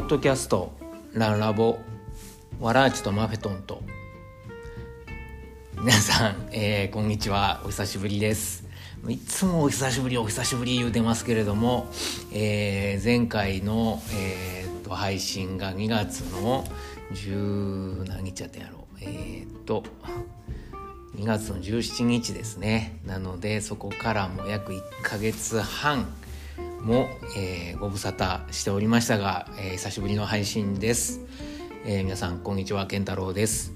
ポッドキャストランラボワラーチとマフェトンと。皆さん、えー、こんにちは。お久しぶりです。いつもお久しぶりお久しぶり言うてますけれども、えー、前回の、えー、と配信が2月の10何日やったんやろ。うえー、っと2月の17日ですね。なのでそこからも約1ヶ月半も、えー、ご無沙汰しておりましたが、えー、久しぶりの配信です、えー、皆さんこんにちは健太郎です、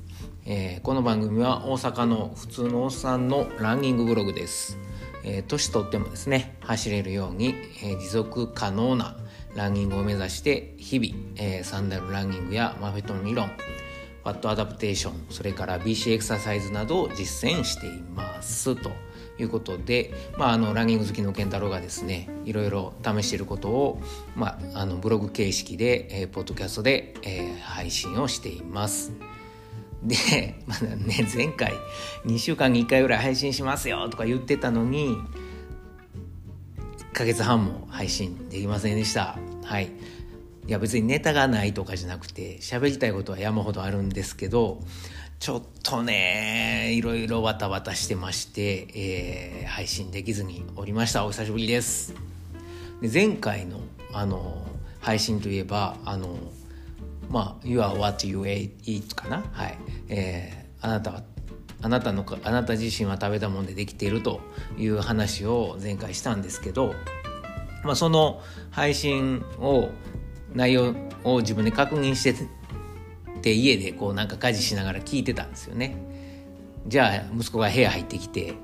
えー、この番組は大阪の普通のおっさんのランニングブログです、えー、年取ってもですね走れるように、えー、持続可能なランニングを目指して日々、えー、サンダルランニングやマフェトン理論ファットアダプテーションそれから BC エクササイズなどを実践していますと。いうことで、まあ、あのランニング好きの健太郎がですねいろいろ試していることを、まあ、あのブログ形式で、えー、ポッドキャストで、えー、配信をしています。で、まだね、前回2週間に1回ぐらい配信しますよとか言ってたのに1ヶ月半も配信できませんでした。はい。いや別にネタがないとかじゃなくて喋りたいことは山ほどあるんですけどちょっとね、いろいろわたわたしてまして、えー、配信できずにおりました。お久しぶりです。で前回の、あの、配信といえば、あの、まあ、You are what you eat かな？はい。えー、あなたは、あなたの、あなた自身は食べたもんでできているという話を前回したんですけど、まあ、その配信を、内容を自分で確認してって家でこうなんか家事しながら聞いてたんですよね。じゃあ息子が部屋入ってきて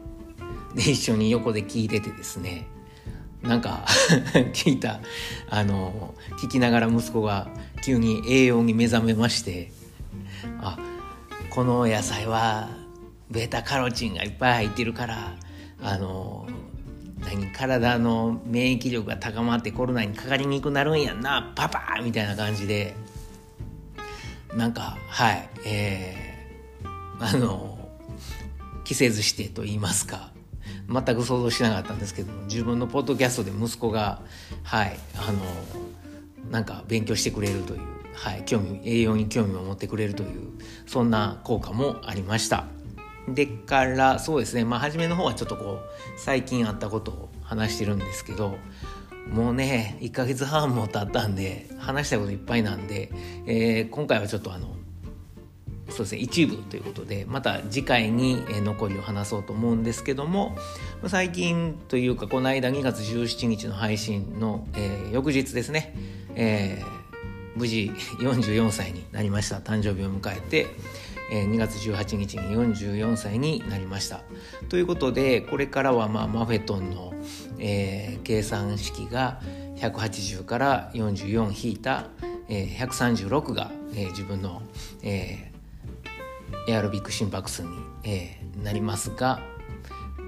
で一緒に横で聞いててですねなんか 聞いたあの聞きながら息子が急に栄養に目覚めましてあこの野菜はベータカロチンがいっぱい入ってるからあの何体の免疫力が高まってコロナにかかりにくくなるんやんなパパみたいな感じでなんかはいえー、あの着せずしてと言いますか。全く想像しなかったんですけども自分のポッドキャストで息子がはいあのなんか勉強してくれるという、はい、興味栄養に興味を持ってくれるというそんな効果もありました。でからそうですねまあ初めの方はちょっとこう最近あったことを話してるんですけどもうね1ヶ月半も経ったんで話したいこといっぱいなんで、えー、今回はちょっとあのそうですね一部ということでまた次回に残りを話そうと思うんですけども最近というかこの間2月17日の配信の、えー、翌日ですね、えー、無事44歳になりました。誕生日を迎えて、え2月18日に44歳になりました。ということでこれからはまあマフェトンの、えー、計算式が180から44引いた、えー、136が、えー、自分の、えー、エアロビック心拍数に、えー、なりますが、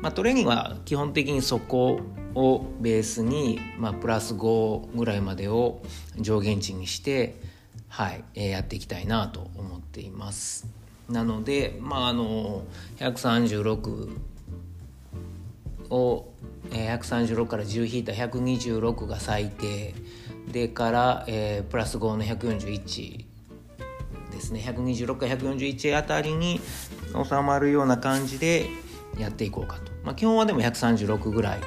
まあ、トレーニングは基本的にそこをベースに、まあ、プラス5ぐらいまでを上限値にして、はいえー、やっていきたいなと思っています。なのでまああの136を136から10引いた126が最低でから、えー、プラス5の141ですね。126から141あたりに収まるような感じでやっていこうかと、まあ、基本はでも136ぐらい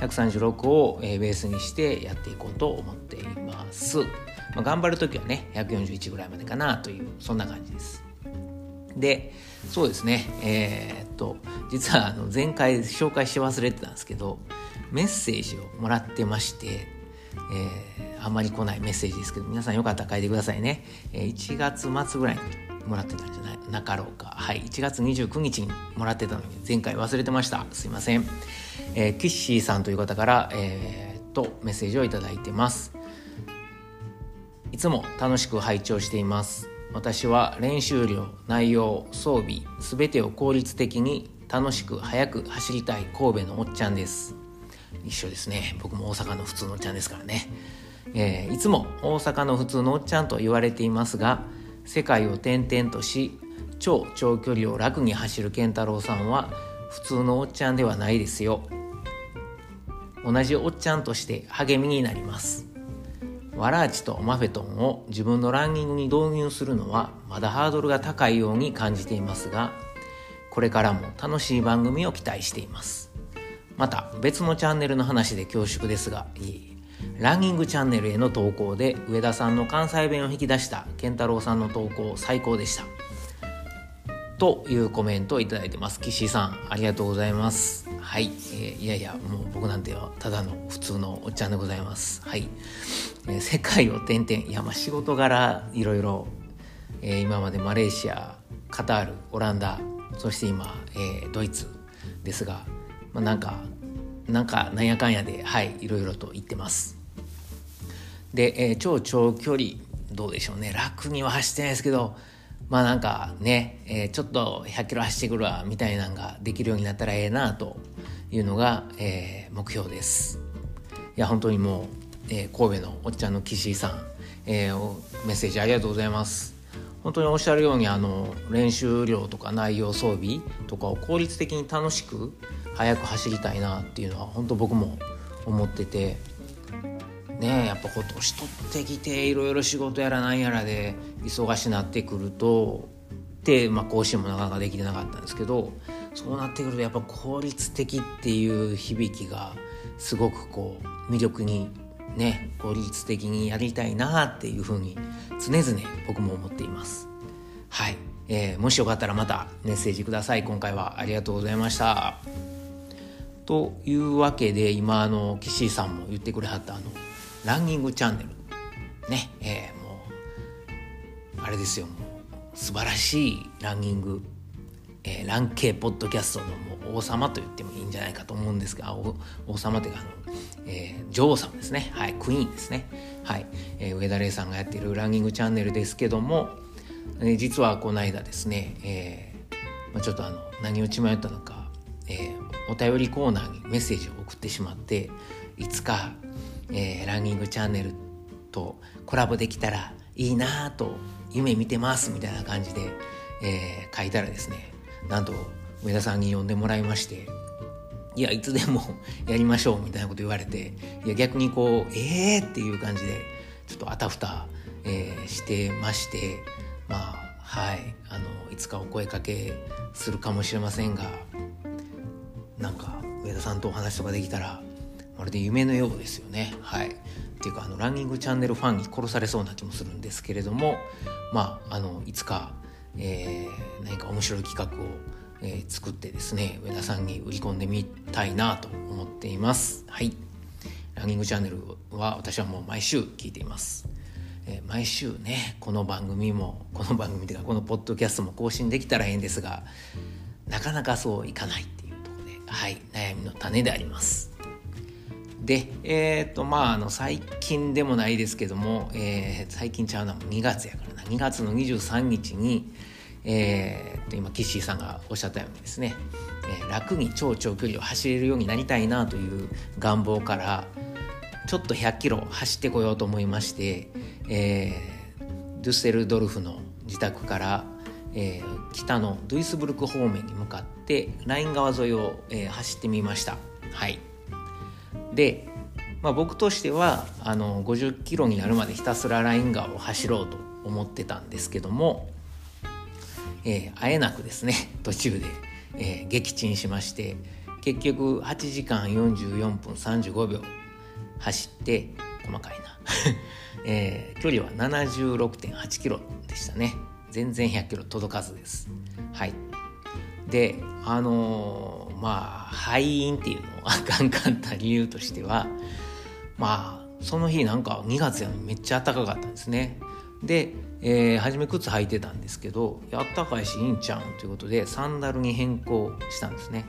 136を、ベースにしてやっていこうと思っています、まあ、頑張る時はね141ぐらいまでかなというそんな感じです。でそうですね。えー、っと実はあの前回紹介して忘れてたんですけどメッセージをもらってまして、えー、あんまり来ないメッセージですけど皆さんよかったら書いてくださいね、えー、1月末ぐらいにもらってたんじゃない？なかろうか。はい1月29日にもらってたのに前回忘れてました。すいません、えー、キッシーさんという方から、えー、とメッセージを頂いてます。いつも楽しく拝聴しています。私は練習量内容装備全てを効率的に楽しく速く走りたい神戸のおっちゃんです。一緒ですね。僕も大阪の普通のおっちゃんですからね、えー、いつも大阪の普通のおっちゃんと言われていますが世界を転々とし超長距離を楽に走る健太郎さんは普通のおっちゃんではないですよ。同じおっちゃんとして励みになります。ワラーチとマフェトンを自分のランニングに導入するのはまだハードルが高いように感じていますがこれからも楽しい番組を期待しています。また別のチャンネルの話で恐縮ですがいいランニングチャンネルへの投稿で上田さんの関西弁を引き出した健太郎さんの投稿最高でした。というコメントをいただいてます。岸井さんありがとうございます。はい、えー、いやいやもう僕なんてはただの普通のおっちゃんでございます。はい、えー、世界を転々いやまあ仕事柄いろいろ、えー、今までマレーシアカタールオランダそして今、えー、ドイツですが、まあ、なんかなんかなんやかんやではいいろいろと言ってます。で、えー、超長距離どうでしょうね。楽には走ってないですけどまあなんかね、えー、ちょっと100キロ走ってくるわみたいなのができるようになったらええなというのが、えー、目標です。いや本当にもう、えー、神戸のおっちゃんの岸井さん、えー、メッセージありがとうございます。本当におっしゃるようにあの練習量とか内容装備とかを効率的に楽しく速く走りたいなっていうのは本当僕も思っててねやっぱこう年取ってきていろいろ仕事やらなんやらで忙しなってくるとで、まあ、更新もなかなかできてなかったんですけどそうなってくるとやっぱ効率的っていう響きがすごくこう魅力にね効率的にやりたいなっていうふうに常々僕も思っています。はい、えー、もしよかったらまたメッセージください。今回はありがとうございました。というわけで今あの岸井さんも言ってくれはったあのランニングチャンネル。ねえー、もうあれですよ。もう素晴らしいランニング、えー、ラン系ポッドキャストのもう王様と言ってもいいんじゃないかと思うんですが王様というかあの、えー、女王様ですね。はいクイーンですね。はい、えー、上田玲さんがやってるランニングチャンネルですけども、えー、実はこの間ですね、えーまあ、ちょっとあの何を血迷ったのか、えー、お便りコーナーにメッセージを送ってしまっていつかえー、ランニングチャンネルとコラボできたらいいなと夢見てますみたいな感じで、えー、書いたらですねなんと上田さんに呼んでもらいましていやいつでも やりましょうみたいなこと言われていや逆にこうええー、っていう感じでちょっとあたふた、えー、してましてまあはいあのいつかお声かけするかもしれませんがなんか上田さんとお話とかできたらまるで夢のようですよね。はい、っていうかあのランニングチャンネルファンに殺されそうな気もするんですけれどもまああのいつか、えー、何か面白い企画を、えー、作ってですね上田さんに売り込んでみたいなと思っています。はいランニングチャンネルは私はもう毎週聞いています。えー、毎週ねこの番組もこの番組というかこのポッドキャストも更新できたらいいんですがなかなかそういかないっていうところではい悩みの種であります。で、えっ、ー、と、まあ、あの、最近でもないですけども、えー、最近ちゃうな、2月やからな、2月の23日に、えー、と、今、キッシーさんがおっしゃったようにですね、えー、楽に超長距離を走れるようになりたいなという願望から、ちょっと100キロ走ってこようと思いまして、えー、デュッセルドルフの自宅から、えー、北のドゥイスブルク方面に向かってライン川沿いを、えー、走ってみました。はい。で、まあ、僕としてはあの50キロになるまでひたすらライン川を走ろうと思ってたんですけども、えー、あえなくですね 途中で、えー、撃沈しまして結局8時間44分35秒走って細かいな、えー、距離は76.8キロでしたね。全然100キロ届かずです。はい。であのー、まあ敗因っていうのをあかんかった理由としてはまあその日なんか2月やのにめっちゃ暖かかったんですね。で、えー、初め靴履いてたんですけどあったかいしいいんちゃうんということでサンダルに変更したんですね。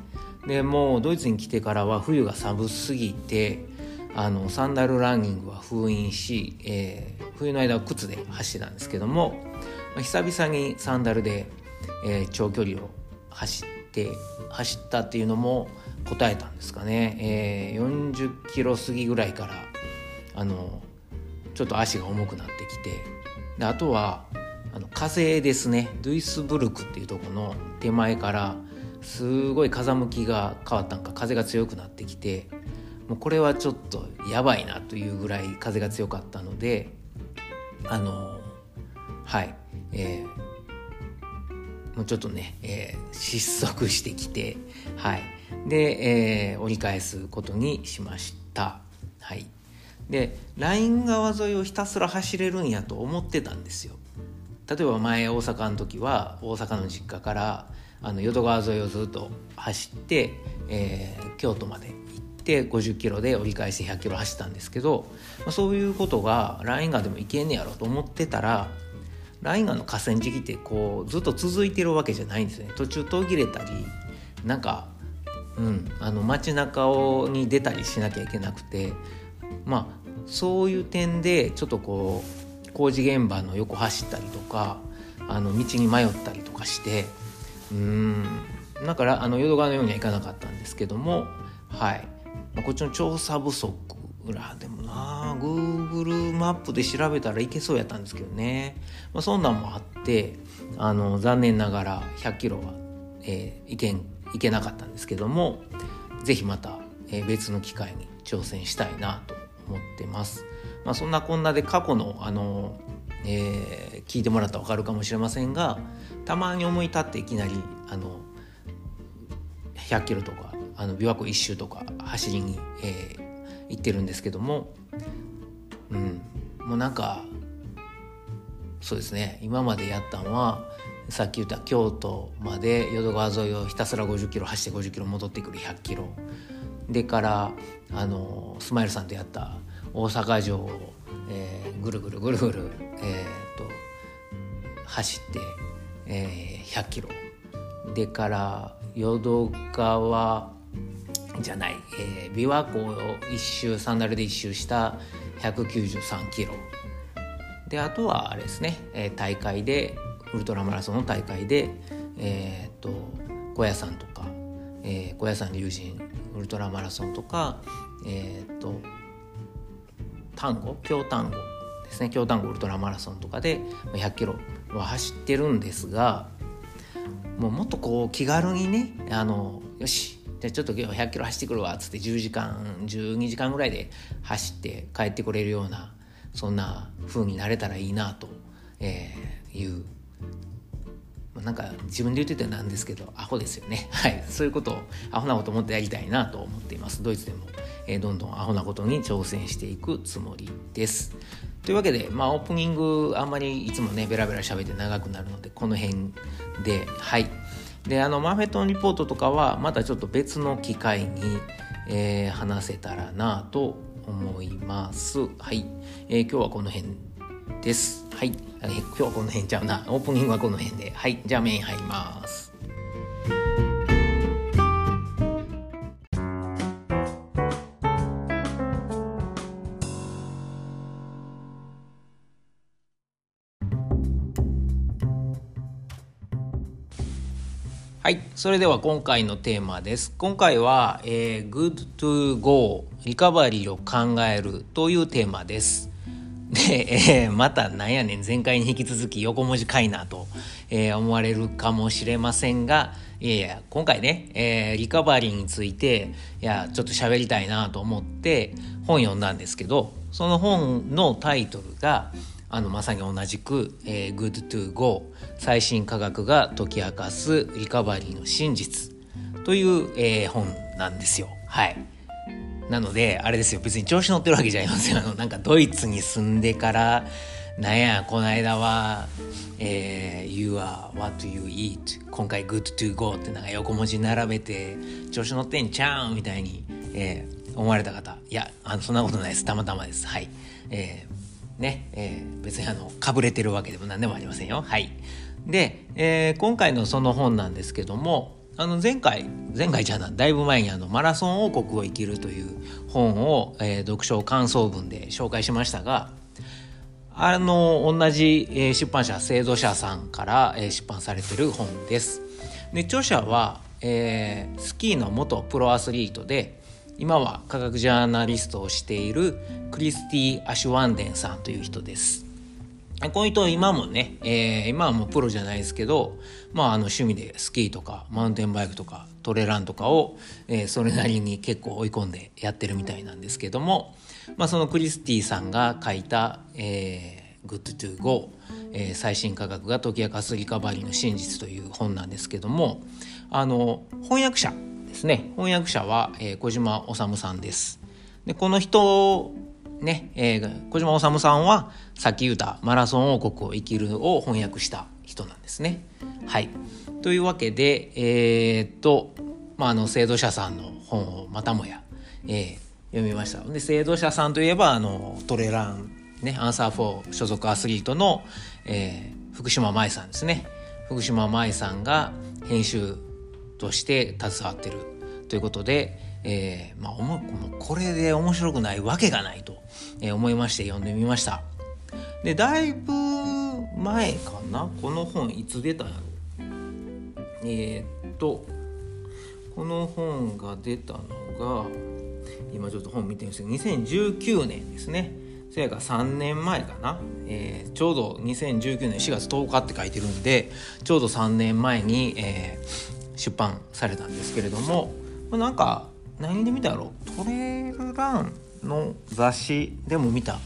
でもうドイツに来てからは冬が寒すぎてあのサンダルランニングは封印し、えー、冬の間は靴で走ってたんですけども、まあ、久々にサンダルで、えー、長距離を走て走ったっていうのも答えたんですかね、えー、40キロ過ぎぐらいからあのちょっと足が重くなってきてであとはあの風ですねドゥイスブルクっていうとこの手前からすごい風向きが変わったんか風が強くなってきてもうこれはちょっとやばいなというぐらい風が強かったのであのはいえー、もうちょっとね、えー、失速してきてはい。で、えー、折り返すことにしました。はい。でライン川沿いをひたすら走れるんやと思ってたんですよ。例えば前大阪の時は大阪の実家からあの淀川沿いをずっと走って、えー、京都まで行って50キロで折り返して100キロ走ったんですけど、まあ、そういうことがライン川でも行けんねやろと思ってたらライン川の河川敷ってこうずっと続いてるわけじゃないんですね。途中途切れたりなんか、うん、あの街中をに出たりしなきゃいけなくてまあそういう点でちょっとこう工事現場の横走ったりとかあの道に迷ったりとかしてうんだからあの淀川のようにはいかなかったんですけどもはい、まあ、こっちの調査不足らでもな Google マップで調べたらいけそうやったんですけどね、まあ、そんなんもあってあの残念ながら100キロは、えー、いけんいけなかったんですけども是非また、えー、別の機会に挑戦したいなと思ってます。まあ、そんなこんなで過去のあの、えー、聞いてもらったら分かるかもしれませんがたまに思い立っていきなりあの100キロとかあの琵琶湖一周とか走りに、えー、行ってるんですけども、うん、もうなんかそうですね。今までやったのはさっき言った京都まで淀川沿いをひたすら50キロ走って50キロ戻ってくる100キロ。でからあのスマイルさんとやった大阪城を、えー、ぐるぐるぐるぐる、えーと、走って、えー、100キロ。でから淀川じゃない、えー、琵琶湖を一周サンダルで一周した193キロ。であとはあれですね、えー、大会でウルトラマラソンの大会でえっ、と小屋さんとか、えー、小屋さん龍神ウルトラマラソンとかえっ、と単語京単語ですね。京単語ウルトラマラソンとかで100キロは走ってるんですがもうもっとこう気軽にねあのよしじゃあちょっと今日100キロ走ってくるわっつって10時間12時間ぐらいで走って帰ってこれるようなそんな風になれたらいいなと、えー、いう。なんか自分で言っててなんですけどアホですよね。はい。そういうことをアホなこと思ってやりたいなと思っています。ドイツでも、えー、どんどんアホなことに挑戦していくつもりです。というわけでまあオープニングあんまりいつもねベラベラ喋って長くなるのでこの辺ではい。であのマフェットンリポートとかはまたちょっと別の機会に、えー、話せたらなと思いますはい、えー、今日はこの辺です。はい。今日はこの辺ちゃうな。オープニングはこの辺で。はい。じゃあメイン入ります。はい。それでは今回のテーマです。今回は、えー、Good to Go リカバリーを考えるというテーマです。で、えー、またなんやねん前回に引き続き横文字かいなと、えー、思われるかもしれませんがいやいや今回ね、えー、リカバリーについていやちょっと喋りたいなと思って本読んだんですけどその本のタイトルがあのまさに同じく、えー、Good to Go 最新科学が解き明かすリカバリーの真実という、えー、本なんですよ。はい。なので、あれですよ、別に調子乗ってるわけじゃありません。あの、なんかドイツに住んでから、なんや、この間は、えー、You are what you eat 今回 good to go ってなんか横文字並べて調子乗ってんちゃうんみたいに、えー、思われた方いやあのそんなことないですたまたまですはいえー、ね、えー、別にあのかぶれてるわけでも何でもありませんよはいで、えー、今回のその本なんですけどもあの前回前回じゃないだいぶ前にあの「マラソン王国を生きる」という本を、えー、読書感想文で紹介しましたがあの同じ、えー、出版社制度社さんから、えー、出版されてる本です。で著者は、えー、スキーの元プロアスリートで今は科学ジャーナリストをしているクリスティ・アシュワンデンさんという人です。こういう人今もね、えー、今はもうプロじゃないですけど、まあ、あの趣味でスキーとかマウンテンバイクとかトレランとかを、えー、それなりに結構追い込んでやってるみたいなんですけども、まあ、そのクリスティさんが書いた「えー、Good to Go、えー、最新科学が解き明かすリカバリーの真実」という本なんですけどもあの翻訳者ですね翻訳者は、えー、小島治さんです。でこの人ね、えー、小島治さんはさっき言った「マラソン王国を生きる」を翻訳した人なんですね。はいというわけでえー、っとまああの制度者さんの本をまたもや、えー、読みました。で制度者さんといえばあのトレランねアンサー4所属アスリートの、えー、福島舞さんですね。福島舞さんが編集として携わってるということで、えーまあ、おもこれで面白くないわけがないと、えー、思いまして読んでみました。でだいぶ前かな？この本いつ出たんやろ？えー、っとこの本が出たのが今ちょっと本見てるんですけど2019年ですね。そやから3年前かな、えー、ちょうど2019年4月10日って書いてるんでちょうど3年前に、えー、出版されたんですけれども、まあ、なんか何で見たやろ？トレイルランの雑誌でも見た。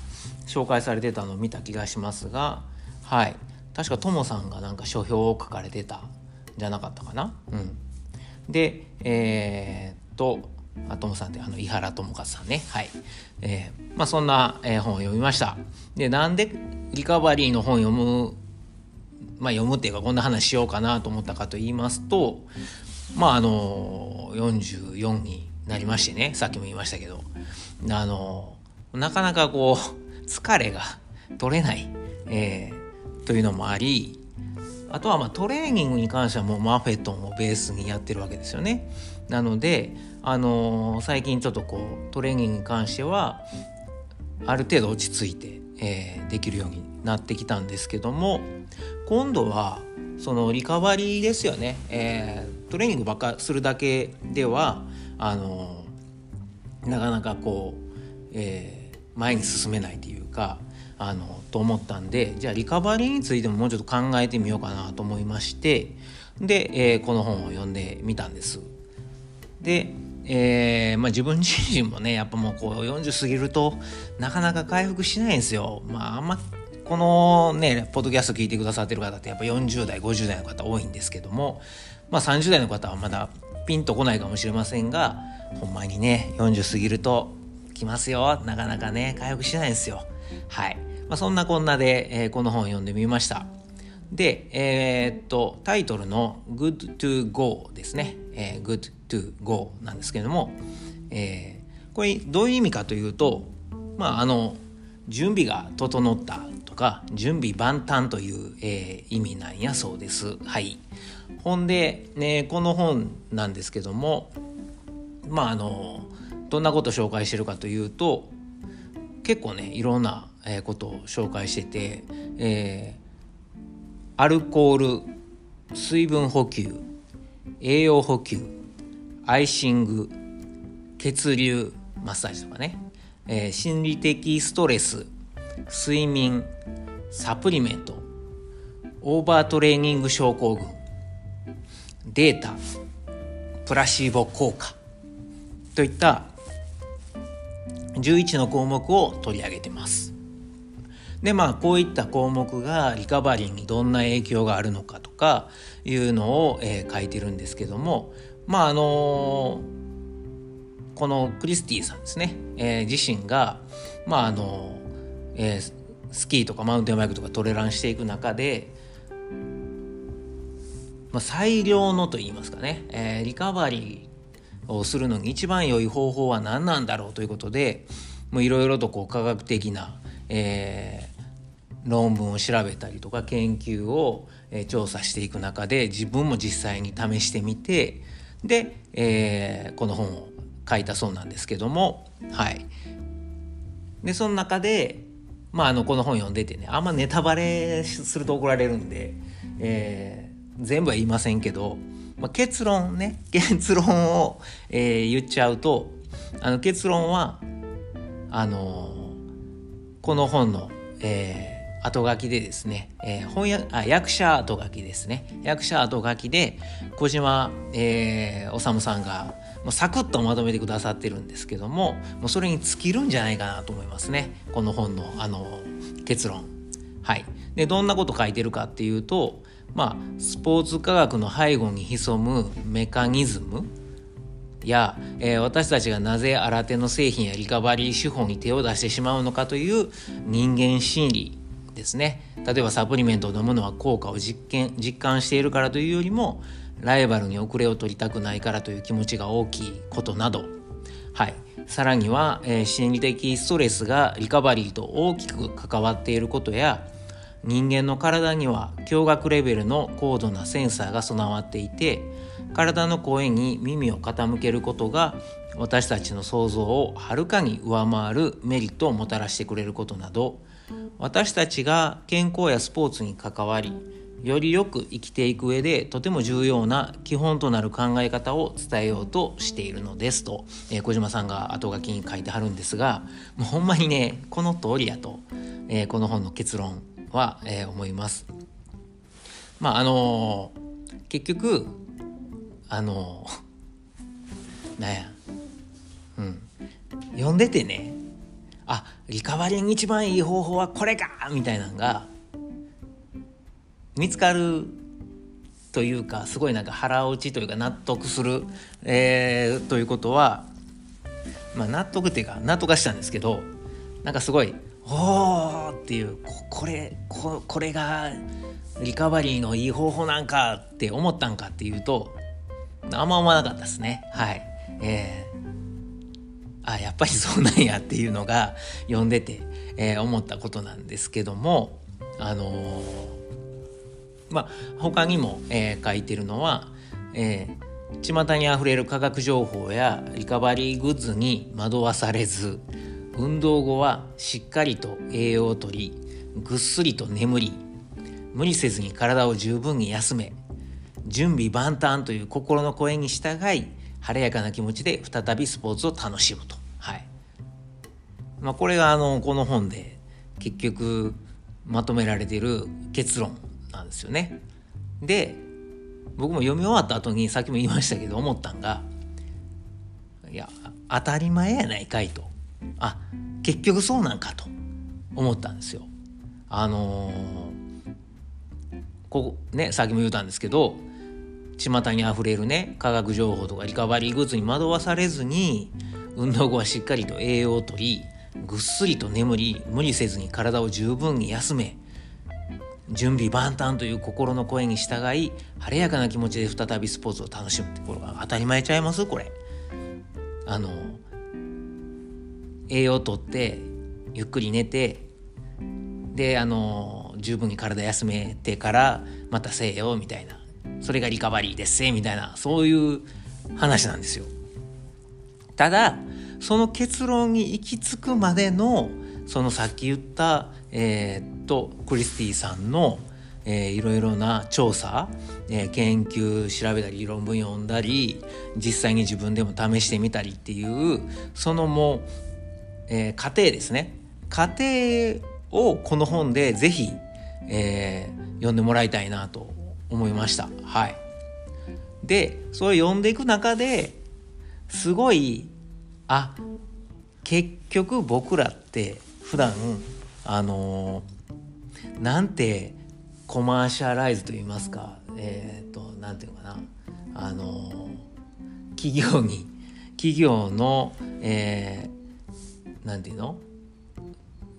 紹介されてたのを見た気がしますがはい。確かともさんがなんか書評を書かれてたんじゃなかったかな？うん。でえー、っとあともさんってあの井原智和さんね。はい。えー、まあそんな、えー、本を読みました。でなんでリカバリーの本読むまあ読むっていうかこんな話しようかなと思ったかと言いますとまああの44になりましてねさっきも言いましたけどあのなかなかこう疲れが取れない、えー、というのもありあとはまあトレーニングに関してはもうマフェトンをベースにやってるわけですよね。なので、あの、最近ちょっとこうトレーニングに関してはある程度落ち着いて、えー、できるようになってきたんですけども今度はそのリカバリーですよね、え、トレーニングばっかするだけではあのなかなかこう、えー、前に進めないというかあのと思ったんでじゃあリカバリーについてももうちょっと考えてみようかなと思いましてで、えー、この本を読んでみたんです。で、えーまあ、自分自身もねやっぱもうこう40過ぎるとなかなか回復しないんですよ。まああんまこのねポッドキャスト聞いてくださってる方ってやっぱ40代50代の方多いんですけども、まあ、30代の方はまだピンとこないかもしれませんがほんまにね40過ぎると来ますよ。なかなかね回復しないんですよ。はい、まあ、そんなこんなで、えー、この本を読んでみました。でえー、っとタイトルの「Good to Go」ですね、えー、Good to Go なんですけれども、えー、これどういう意味かというとまああの準備が整ったとか準備万端という、えー、意味なんやそうです。はい。ほんで、ね、この本なんですけどもまああのどんなことを紹介してるかというと結構ねいろんなことを紹介してて、えー、アルコール水分補給栄養補給アイシング血流マッサージとかね、えー、心理的ストレス睡眠サプリメントオーバートレーニング症候群データプラシーボ効果といった11の項目を取り上げてます。でまあこういった項目がリカバリーにどんな影響があるのかとかいうのを、えー、書いてるんですけどもまああのー、このクリスティさんですね、えー、自身がまああのえー、スキーとかマウンテンバイクとかトレランしていく中でまあ、最良のと言いますかね、えー、リカバリーをするのに一番良い方法は何なんだろうということでいろいろとこう科学的な、えー、論文を調べたりとか研究を、え、調査していく中で自分も実際に試してみてで、えー、この本を書いたそうなんですけどもはい。でその中でまああのこの本読んでてねあんまネタバレすると怒られるんで、えー、全部は言いませんけど、まあ、結論ね 結論を、えー、言っちゃうとあの結論はあのー、この本の、え後書きでですね、えー、翻訳あ役者後書きですね。役者後書きで小島、えー、治さんがもうサクッとまとめてくださってるんですけどももうそれに尽きるんじゃないかなと思いますね。この本のあの結論。はい、でどんなこと書いてるかっていうと、まあ、スポーツ科学の背後に潜むメカニズム？や、えー、私たちがなぜ新手の製品やリカバリー手法に手を出してしまうのかという人間心理ですね。例えばサプリメントを飲むのは効果を実験実感しているからというよりもライバルに遅れを取りたくないからという気持ちが大きいことなど。はい。さらには、えー、心理的ストレスがリカバリーと大きく関わっていることや人間の体には驚愕レベルの高度なセンサーが備わっていて体の声に耳を傾けることが私たちの想像をはるかに上回るメリットをもたらしてくれることなど私たちが健康やスポーツに関わりよりよく生きていく上でとても重要な基本となる考え方を伝えようとしているのですと、えー、小島さんが後書きに書いてはるんですがもうほんまにねこの通りやと、えー、この本の結論は、えー、思います。まああの結局あの なんや。うん。読んでてね。あリカバリーに一番いい方法はこれかみたいなのが見つかるというかすごいなんか腹落ちというか納得する、えー、ということは、まあ、納得っていうか納得はしたんですけどなんかすごい「おー!」っていうこれここれがリカバリーのいい方法なんかって思ったんかっていうとあんま思わなかったですねはい。えーあやっぱりそうなんやっていうのが読んでて、えー、思ったことなんですけどもあのー、まあ他にも、えー、書いてるのは、えー、巷にあふれる科学情報やリカバリーグッズに惑わされず運動後はしっかりと栄養をとりぐっすりと眠り無理せずに体を十分に休め準備万端という心の声に従い晴れやかな気持ちで再びスポーツを楽しむと。はいまあ、これがあのこの本で結局まとめられている結論なんですよね。で僕も読み終わった後にさっきも言いましたけど思ったんがいや当たり前やないかいとあ結局そうなんかと思ったんですよ。あのー、ここねさっきも言ったんですけど巷にあふれるね科学情報とかリカバリーグッズに惑わされずに運動後はしっかりと栄養をとりぐっすりと眠り無理せずに体を十分に休め準備万端という心の声に従い晴れやかな気持ちで再びスポーツを楽しむってこれが当たり前ちゃいます？これあの栄養とってゆっくり寝てであの十分に体休めてからまたせえよみたいなそれがリカバリーですせみたいなそういう話なんですよ。ただその結論に行き着くまでのそのさっき言った、えー、っとクリスティさんの、えー、いろいろな調査、えー、研究調べたり論文読んだり実際に自分でも試してみたりっていうそのもう、えー、過程ですね。過程をこの本で是非、えー、読んでもらいたいなと思いました。はい、でそれを読んでいく中ですごいあ結局僕らって普段あのー、なんてコマーシャライズと言いますかえっ、ー、となんていうかな。あのー、企業に企業のえー、なんていうの？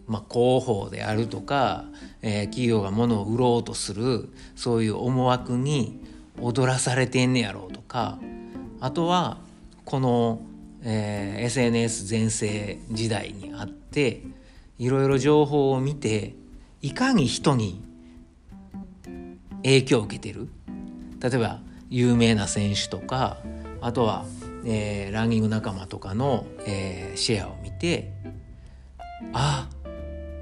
まあ、広報であるとか、えー、企業が物を売ろうとするそういう思惑に踊らされてんねやろうとかあとはこの、えー、SNS 全盛時代にあっていろいろ情報を見ていかに人に影響を受けてる？例えば有名な選手とかあとは、えー、ランニング仲間とかの、えー、シェアを見てあ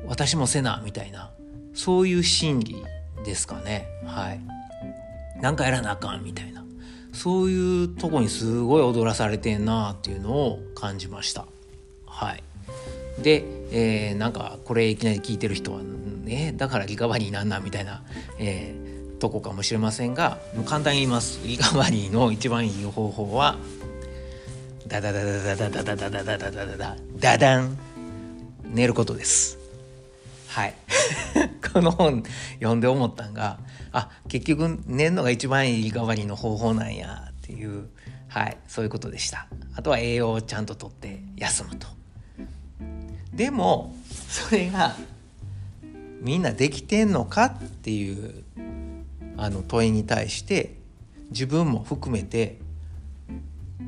私もせなみたいな。そういう心理ですかね。はい。なんかやらなあかんみたいな。そういうとこにすごい踊らされてんなっていうのを感じました。はい、で、えー、なんかこれいきなり聞いてる人は「ええだからリカバリーなんなみたいな、えー、とこかもしれませんが簡単に言います。リカバリーの一番いい方法はダダダダダダダダダダダダダダダダン寝ることです。はい。この本読んで思ったんがあ結局寝るのが一番いいリカバリーの方法なんやっていうはいそういうことでした。あとは栄養をちゃんととって休むと。でもそれがみんなできてんのか？っていうあの問いに対して自分も含めて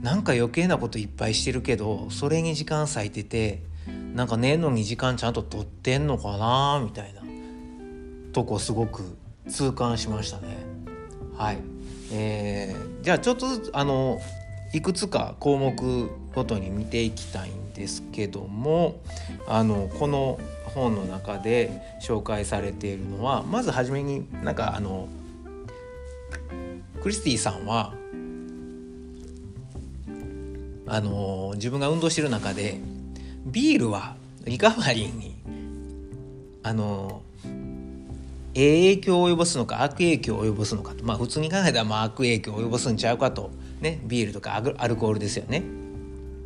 なんか余計なこといっぱいしてるけどそれに時間割いててなんか寝るのに時間ちゃんと取ってんのかなみたいなとこすごく痛感しましたね。はい、えー、じゃあちょっとずつあのいくつか項目ごとに見ていきたいんですけどもあのこの本の中で紹介されているのはまず初めになんかあのクリスティさんはあの自分が運動してる中でビールはリカバリーにあの影響を及ぼすのか悪影響を及ぼすのかと。まあ普通に考えたらまあ悪影響を及ぼすんちゃうかと。ねビールとかアルコールですよね。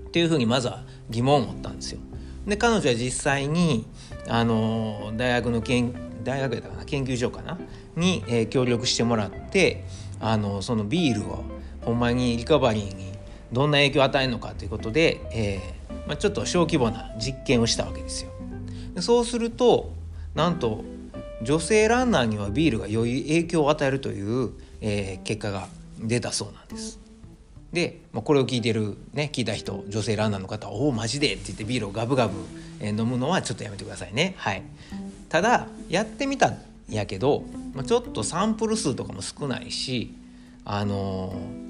っていうふうにまずは疑問を持ったんですよ。で彼女は実際にあの大学の研大学やったかな研究所かなに、えー、協力してもらってあのそのビールをほんまにリカバリーにどんな影響を与えるのかということで、えーまあ、ちょっと小規模な実験をしたわけですよ。でそうするとなんと女性ランナーにはビールが良い影響を与えるという、えー、結果が出たそうなんです。で、まあ、これを聞いてるね聞いた人女性ランナーの方は「おおマジで?」って言ってビールをガブガブ飲むのはちょっとやめてくださいね。はい、ただやってみたんやけど、まあ、ちょっとサンプル数とかも少ないしあのー、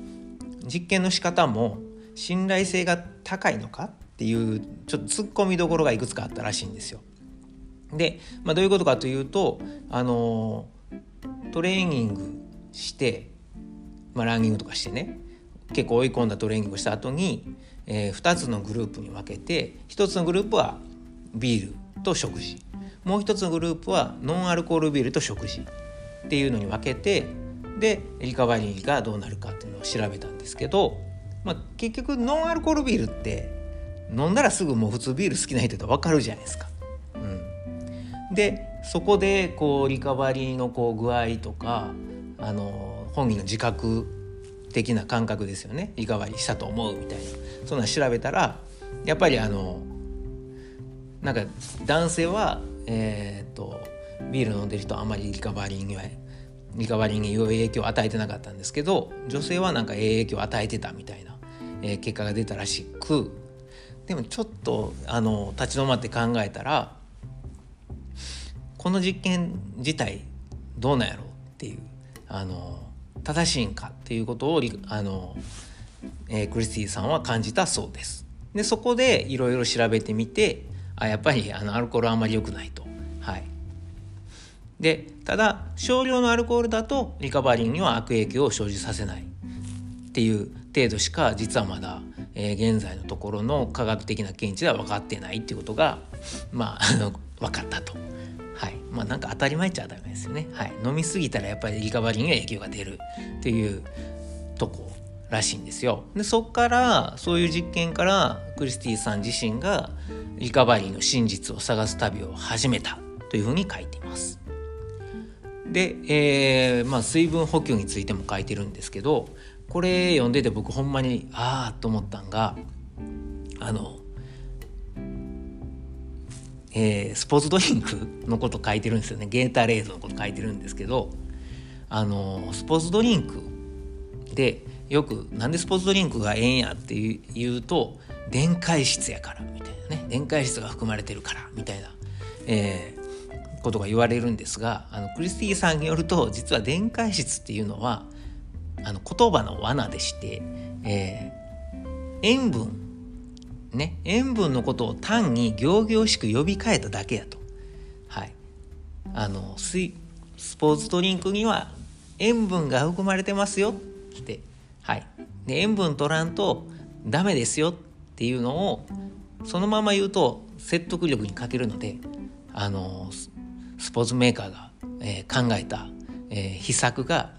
実験の仕方も信頼性が高いのかっていうちょっと突っ込みどころがいくつかあったらしいんですよ。で、まあ、どういうことかというと、あの、トレーニングして、まあ、ランニングとかしてね結構追い込んだトレーニングをした後に、えー、2つのグループに分けて1つのグループはビールと食事もう1つのグループはノンアルコールビールと食事っていうのに分けてでリカバリーがどうなるかっていうのを調べたんですけど、まあ、結局ノンアルコールビールって飲んだらすぐもう普通ビール好きな人って分かるじゃないですか。うん、でそこでこうリカバリーのこう具合とかあの本人の自覚的な感覚ですよね。リカバリーしたと思うみたいな。そんな調べたらやっぱりあのなんか男性はえー、っとビール飲んでる人あんまりリカバリーにはリカバリーに良い影響を与えてなかったんですけど女性はなんか影響を与えてたみたいな、えー、結果が出たらしくでもちょっとあの立ち止まって考えたらこの実験自体どうなんやろうっていうあの正しいんかっていうことをあの、えー、クリスティさんは感じたそうです。でそこでいろいろ調べてみてあやっぱりあのアルコールあんまり良くないと。はい、でただ少量のアルコールだとリカバリーには悪影響を生じさせないっていう程度しか実はまだ、えー、現在のところの科学的な見地では分かってないっていうことがまあ あの分かったと。はい、まあなんか当たり前っちゃ当たり前ですよね。はい、飲み過ぎたらやっぱりリカバリーには影響が出るっていうとこらしいんですよ。でそっからそういう実験からクリスティさん自身がリカバリーの真実を探す旅を始めたというふうに書いています。で、えーまあ、水分補給についても書いてるんですけどこれ読んでて僕ほんまにああと思ったんがあのえー、スポーツドリンクのこと書いてるんですよね。ゲータレードのこと書いてるんですけどあのスポーツドリンクでよくなんでスポーツドリンクがええんやって言うと電解質やからみたいなね。電解質が含まれてるからみたいな、えー、ことが言われるんですがあのクリスティさんによると実は電解質っていうのはあの言葉の罠でして、えー、塩分ね、塩分のことを単に行々しく呼び替えただけやと。はい。あの、スポーツドリンクには塩分が含まれてますよって。はい。で、塩分取らんとダメですよっていうのを、そのまま言うと説得力に欠けるので、あの、スポーツメーカーが、えー、考えた、えー、秘策が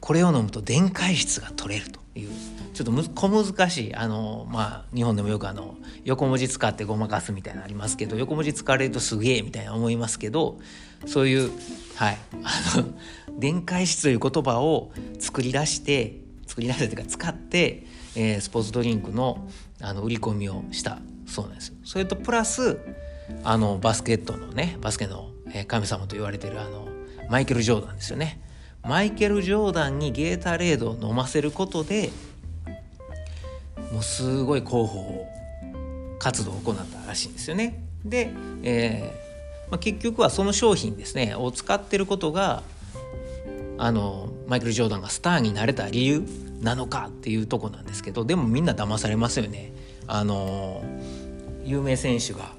これを飲むと電解質が取れるというちょっとむ小難しいあのまあ日本でもよくあの横文字使ってごまかすみたいなのありますけど横文字使われるとすげえみたいな思いますけどそういうはいあの電解質という言葉を作り出して作り出したというか使って、えー、スポーツドリンクのあの売り込みをしたそうなんですよ。それとプラスあのバスケットのねバスケの神様と言われてるあのマイケル・ジョーダンですよね。マイケル・ジョーダンにゲータレードを飲ませることでもうすごい広報活動を行ったらしいんですよね。で、えーまあ、結局はその商品ですねを使ってることがあのマイケル・ジョーダンがスターになれた理由なのかっていうとこなんですけどでもみんな騙されますよね。あの有名選手が、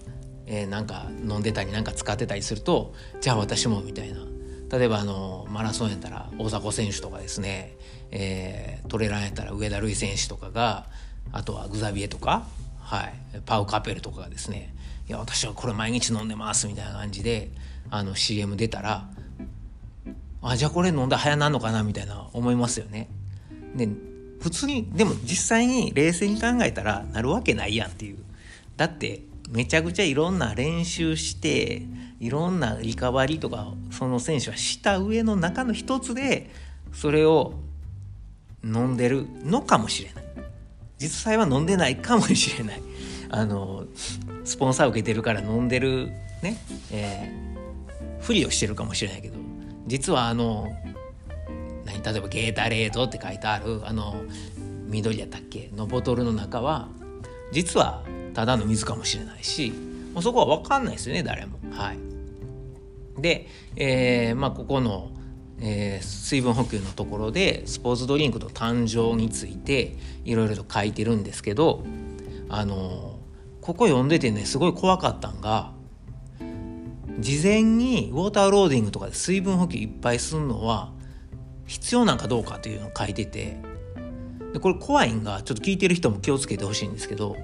えー、なんか飲んでたりなんか使ってたりするとじゃあ私もみたいな例えばあのマラソンやったら大迫選手とかですね、えー、トレランやったら上田瑠衣選手とかがあとはグザビエとか、はい、パウ・カペルとかがですね「いや私はこれ毎日飲んでます」みたいな感じであの CM 出たら「あじゃあこれ飲んだ早なんのかな」みたいな思いますよね。で普通にでも実際に冷静に考えたらなるわけないやんっていうだってめちゃくちゃいろんな練習していろんなリカバリーとかその選手はした上の中の一つでそれを飲んでるのかもしれない。実際は飲んでないかもしれない。あのスポンサー受けてるから飲んでるね、えー、ふりをしてるかもしれないけど。実はあの何？例えばゲータレードって書いてあるあの緑やったっけ？のボトルの中は実はただの水かもしれないしもうそこは分かんないですよね誰も。はい、で、えー、まあここの、えー、水分補給のところでスポーツドリンクの誕生についていろいろと書いてるんですけどあのここ読んでてねすごい怖かったんが事前にウォーターローディングとかで水分補給いっぱいするのは必要なんかどうかというのを書いててでこれ怖いんがちょっと聞いてる人も気をつけてほしいんですけど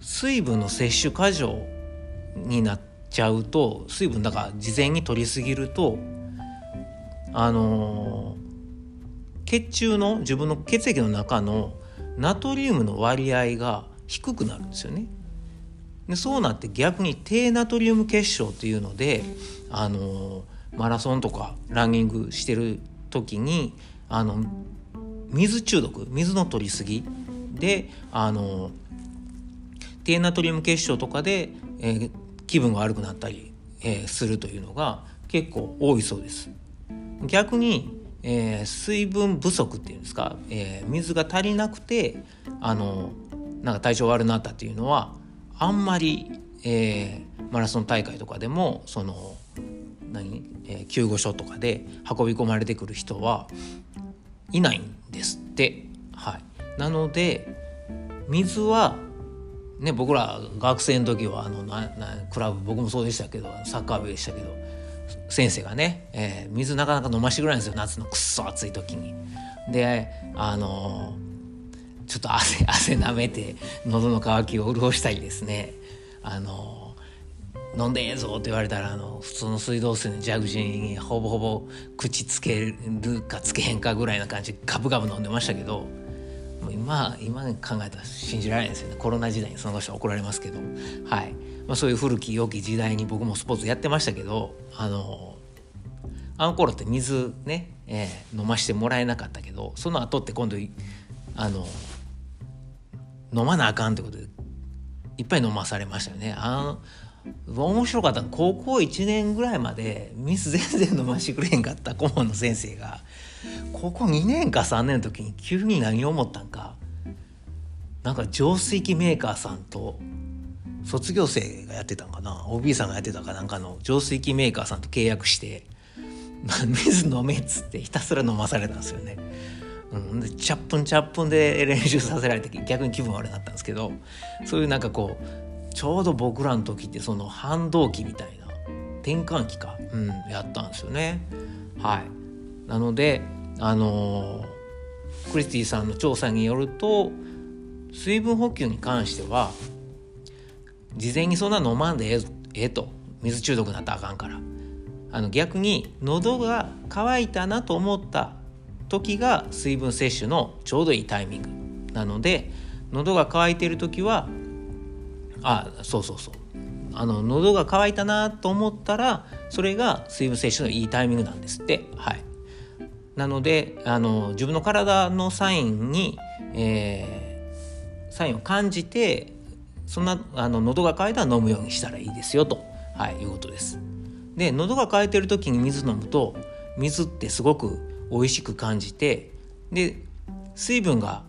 水分の摂取過剰になっちゃうと水分だから事前に取りすぎるとあの血中の自分の血液の中のナトリウムの割合が低くなるんですよね。でそうなって逆に低ナトリウム結晶っていうのであのマラソンとかランニングしてる時にあの水中毒水の取りすぎであの低ナトリウム結晶とかで、えー、気分が悪くなったり、えー、するというのが結構多いそうです。逆に、えー、水分不足っていうんですか、え、水が足りなくてあのなんか体調悪くなったっていうのはあんまり、え、マラソン大会とかでもその何、え、救護所とかで運び込まれてくる人はいないんですって。はい、なので水はね、僕ら学生の時はあのななクラブ僕もそうでしたけどサッカー部でしたけど先生がね、えー、水なかなか飲ましてくれないんですよ夏のくっそ暑い時に。であのー、ちょっと汗汗なめて喉の渇きを潤したりですねあの飲んでええぞって言われたらあの普通の水道水の蛇口にほぼほぼ口つけるかつけへんかぐらいな感じでガブガブ飲んでましたけどもう今今考えたら信じられないですよね。コロナ時代にその人は怒られますけど。はい、まあ、そういう古き良き時代に僕もスポーツやってましたけどあのあの頃って水ね、えー、飲ましてもらえなかったけどその後って今度あの飲まなあかんってことでいっぱい飲まされましたよね。あの面白かった。高校1年ぐらいまでミス全然飲ましてくれへんかった顧問の先生が。高校2年か3年の時に急に何を思ったんか。なんか浄水器メーカーさんと卒業生がやってたんかな。OB さんがやってたかなんかの浄水器メーカーさんと契約して 水飲めっつってひたすら飲まされたんですよね。うん、でチャップンチャップンで練習させられて逆に気分悪くなったんですけどそういうなんかこうちょうど僕らの時ってその反動期みたいな転換期か、うん、やったんですよね。はい、なのであのー、クリスティさんの調査によると水分補給に関しては事前にそんな飲まんでええと。水中毒になったらあかんから。あの逆に喉が渇いたなと思った時が水分摂取のちょうどいいタイミング。なので喉が渇いている時はあそうそうそう。あの喉が渇いたなと思ったらそれが水分摂取のいいタイミングなんですって。はい。なのであの自分の体のサインに、えー、サインを感じてそんなあの喉が渇いたら飲むようにしたらいいですよと、はい、いうことです。で喉が渇いてる時に水飲むと水ってすごく美味しく感じてで水分が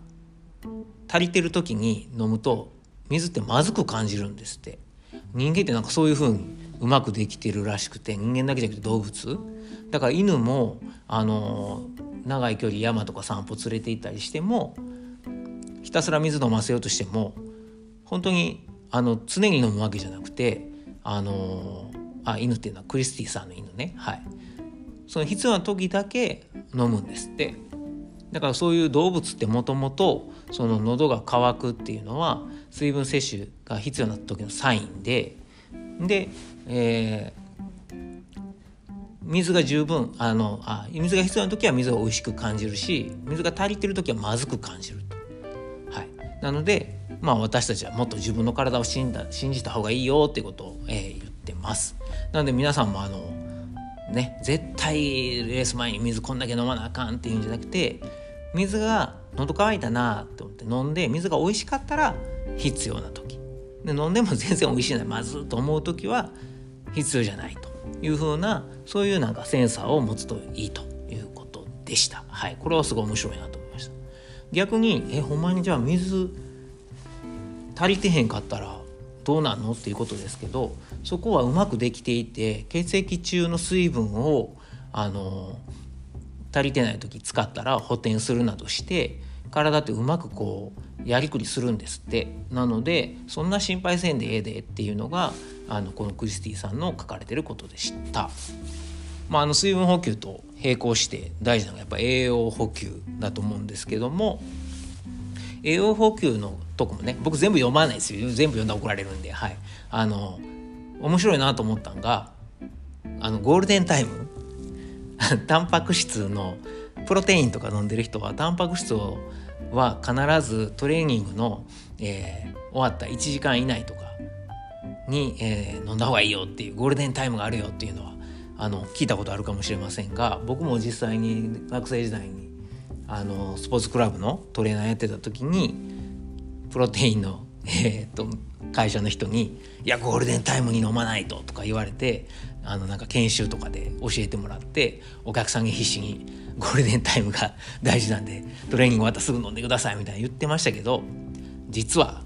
足りてる時に飲むと水ってまずく感じるんですって。人間ってなんかそういう風にうまくできてるらしくて人間だけじゃなくて動物。だから犬もあの長い距離山とか散歩連れて行ったりしてもひたすら水飲ませようとしても本当にあの常に飲むわけじゃなくてあのあ犬っていうのはクリスティさんの犬ね。はい。その必要な時だけ飲むんですって。だからそういう動物ってもともとその喉が渇くっていうのは水分摂取が必要な時のサインでで、えー、水が十分あのあ水が必要な時は水が美味しく感じるし水が足りてる時はまずく感じると。はい、なので、まあ、私たちはもっと自分の体を信だ信じた方がいいよっていうことを、えー、言ってます。なので皆さんもあのね絶対レース前に水こんだけ飲まなあかんっていうんじゃなくて水が喉乾いたなと思って飲んで水が美味しかったら必要な時で飲んでも全然美味しいなまずと思う時は必要じゃないというふうなそういうなんかセンサーを持つといいということでした。はい、これはすごい面白いなと思いました。逆にえほんまにじゃあ水足りてへんかったらどうなんのっていうことですけどそこはうまくできていて血液中の水分をあの足りてない時使ったら補填するなどして体ってうまくこうやりくりするんですって。なのでそんな心配せんでええでっていうのがあのこのクリスティさんの書かれてることでした。まあ、あの水分補給と並行して大事なのがやっぱ栄養補給だと思うんですけども栄養補給のとこもね僕全部読まないですよ。全部読んだら怒られるんではい。あの面白いなと思ったんがあのゴールデンタイム タンパク質のプロテインとか飲んでる人はタンパク質をは必ずトレーニングの、えー、終わった1時間以内とかに、えー、飲んだ方がいいよっていうゴールデンタイムがあるよっていうのはあの聞いたことあるかもしれませんが僕も実際に学生時代にあのスポーツクラブのトレーナーやってた時にプロテインの、えー、と会社の人に「いやゴールデンタイムに飲まないと」とか言われてあのなんか研修とかで教えてもらってお客さんに必死にゴールデンタイムが大事なんでトレーニング終わったすぐ飲んでくださいみたいな言ってましたけど実は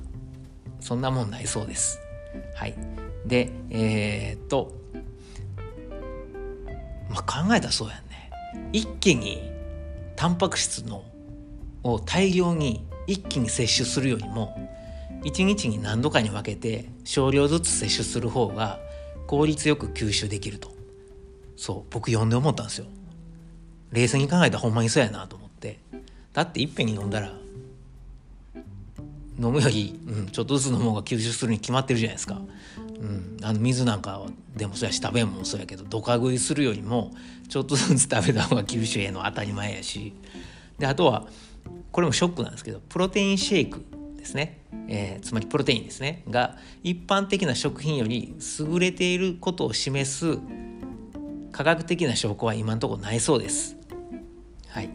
そんなもんないそうです。はい、でえー、っとまあ考えたらそうやんね一気にタンパク質のを大量に一気に摂取するよりも1日に何度かに分けて少量ずつ摂取する方が効率よく吸収できると。そう僕読んで思ったんですよ。冷静に考えたらほんまにそうやなと思って。だっていっぺんに飲んだら飲むより、うん、ちょっとずつ飲む方が吸収するに決まってるじゃないですか、うん、あの水なんかでもそうやし食べんもそうやけどどか食いするよりもちょっとずつ食べた方が吸収ええの当たり前やし。であとはこれもショックなんですけどプロテインシェイクですね、えー、つまりプロテインですねが一般的な食品より優れていることを示す科学的な証拠は今のところないそうです。はい、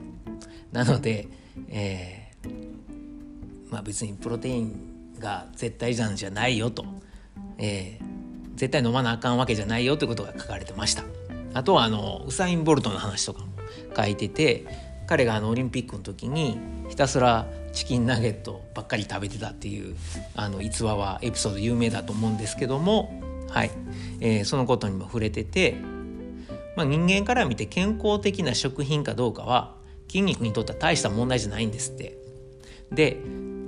なので、えー、まあ、別にプロテインが絶対なんじゃないよと、えー、絶対飲まなあかんわけじゃないよということが書かれてました。あとはあのウサイン・ボルトの話とかも書いてて彼があのオリンピックの時にひたすらチキンナゲットばっかり食べてたっていうあの逸話はエピソード有名だと思うんですけども、はいえー、そのことにも触れてて、まあ、人間から見て健康的な食品かどうかは筋肉にとっては大した問題じゃないんですって。で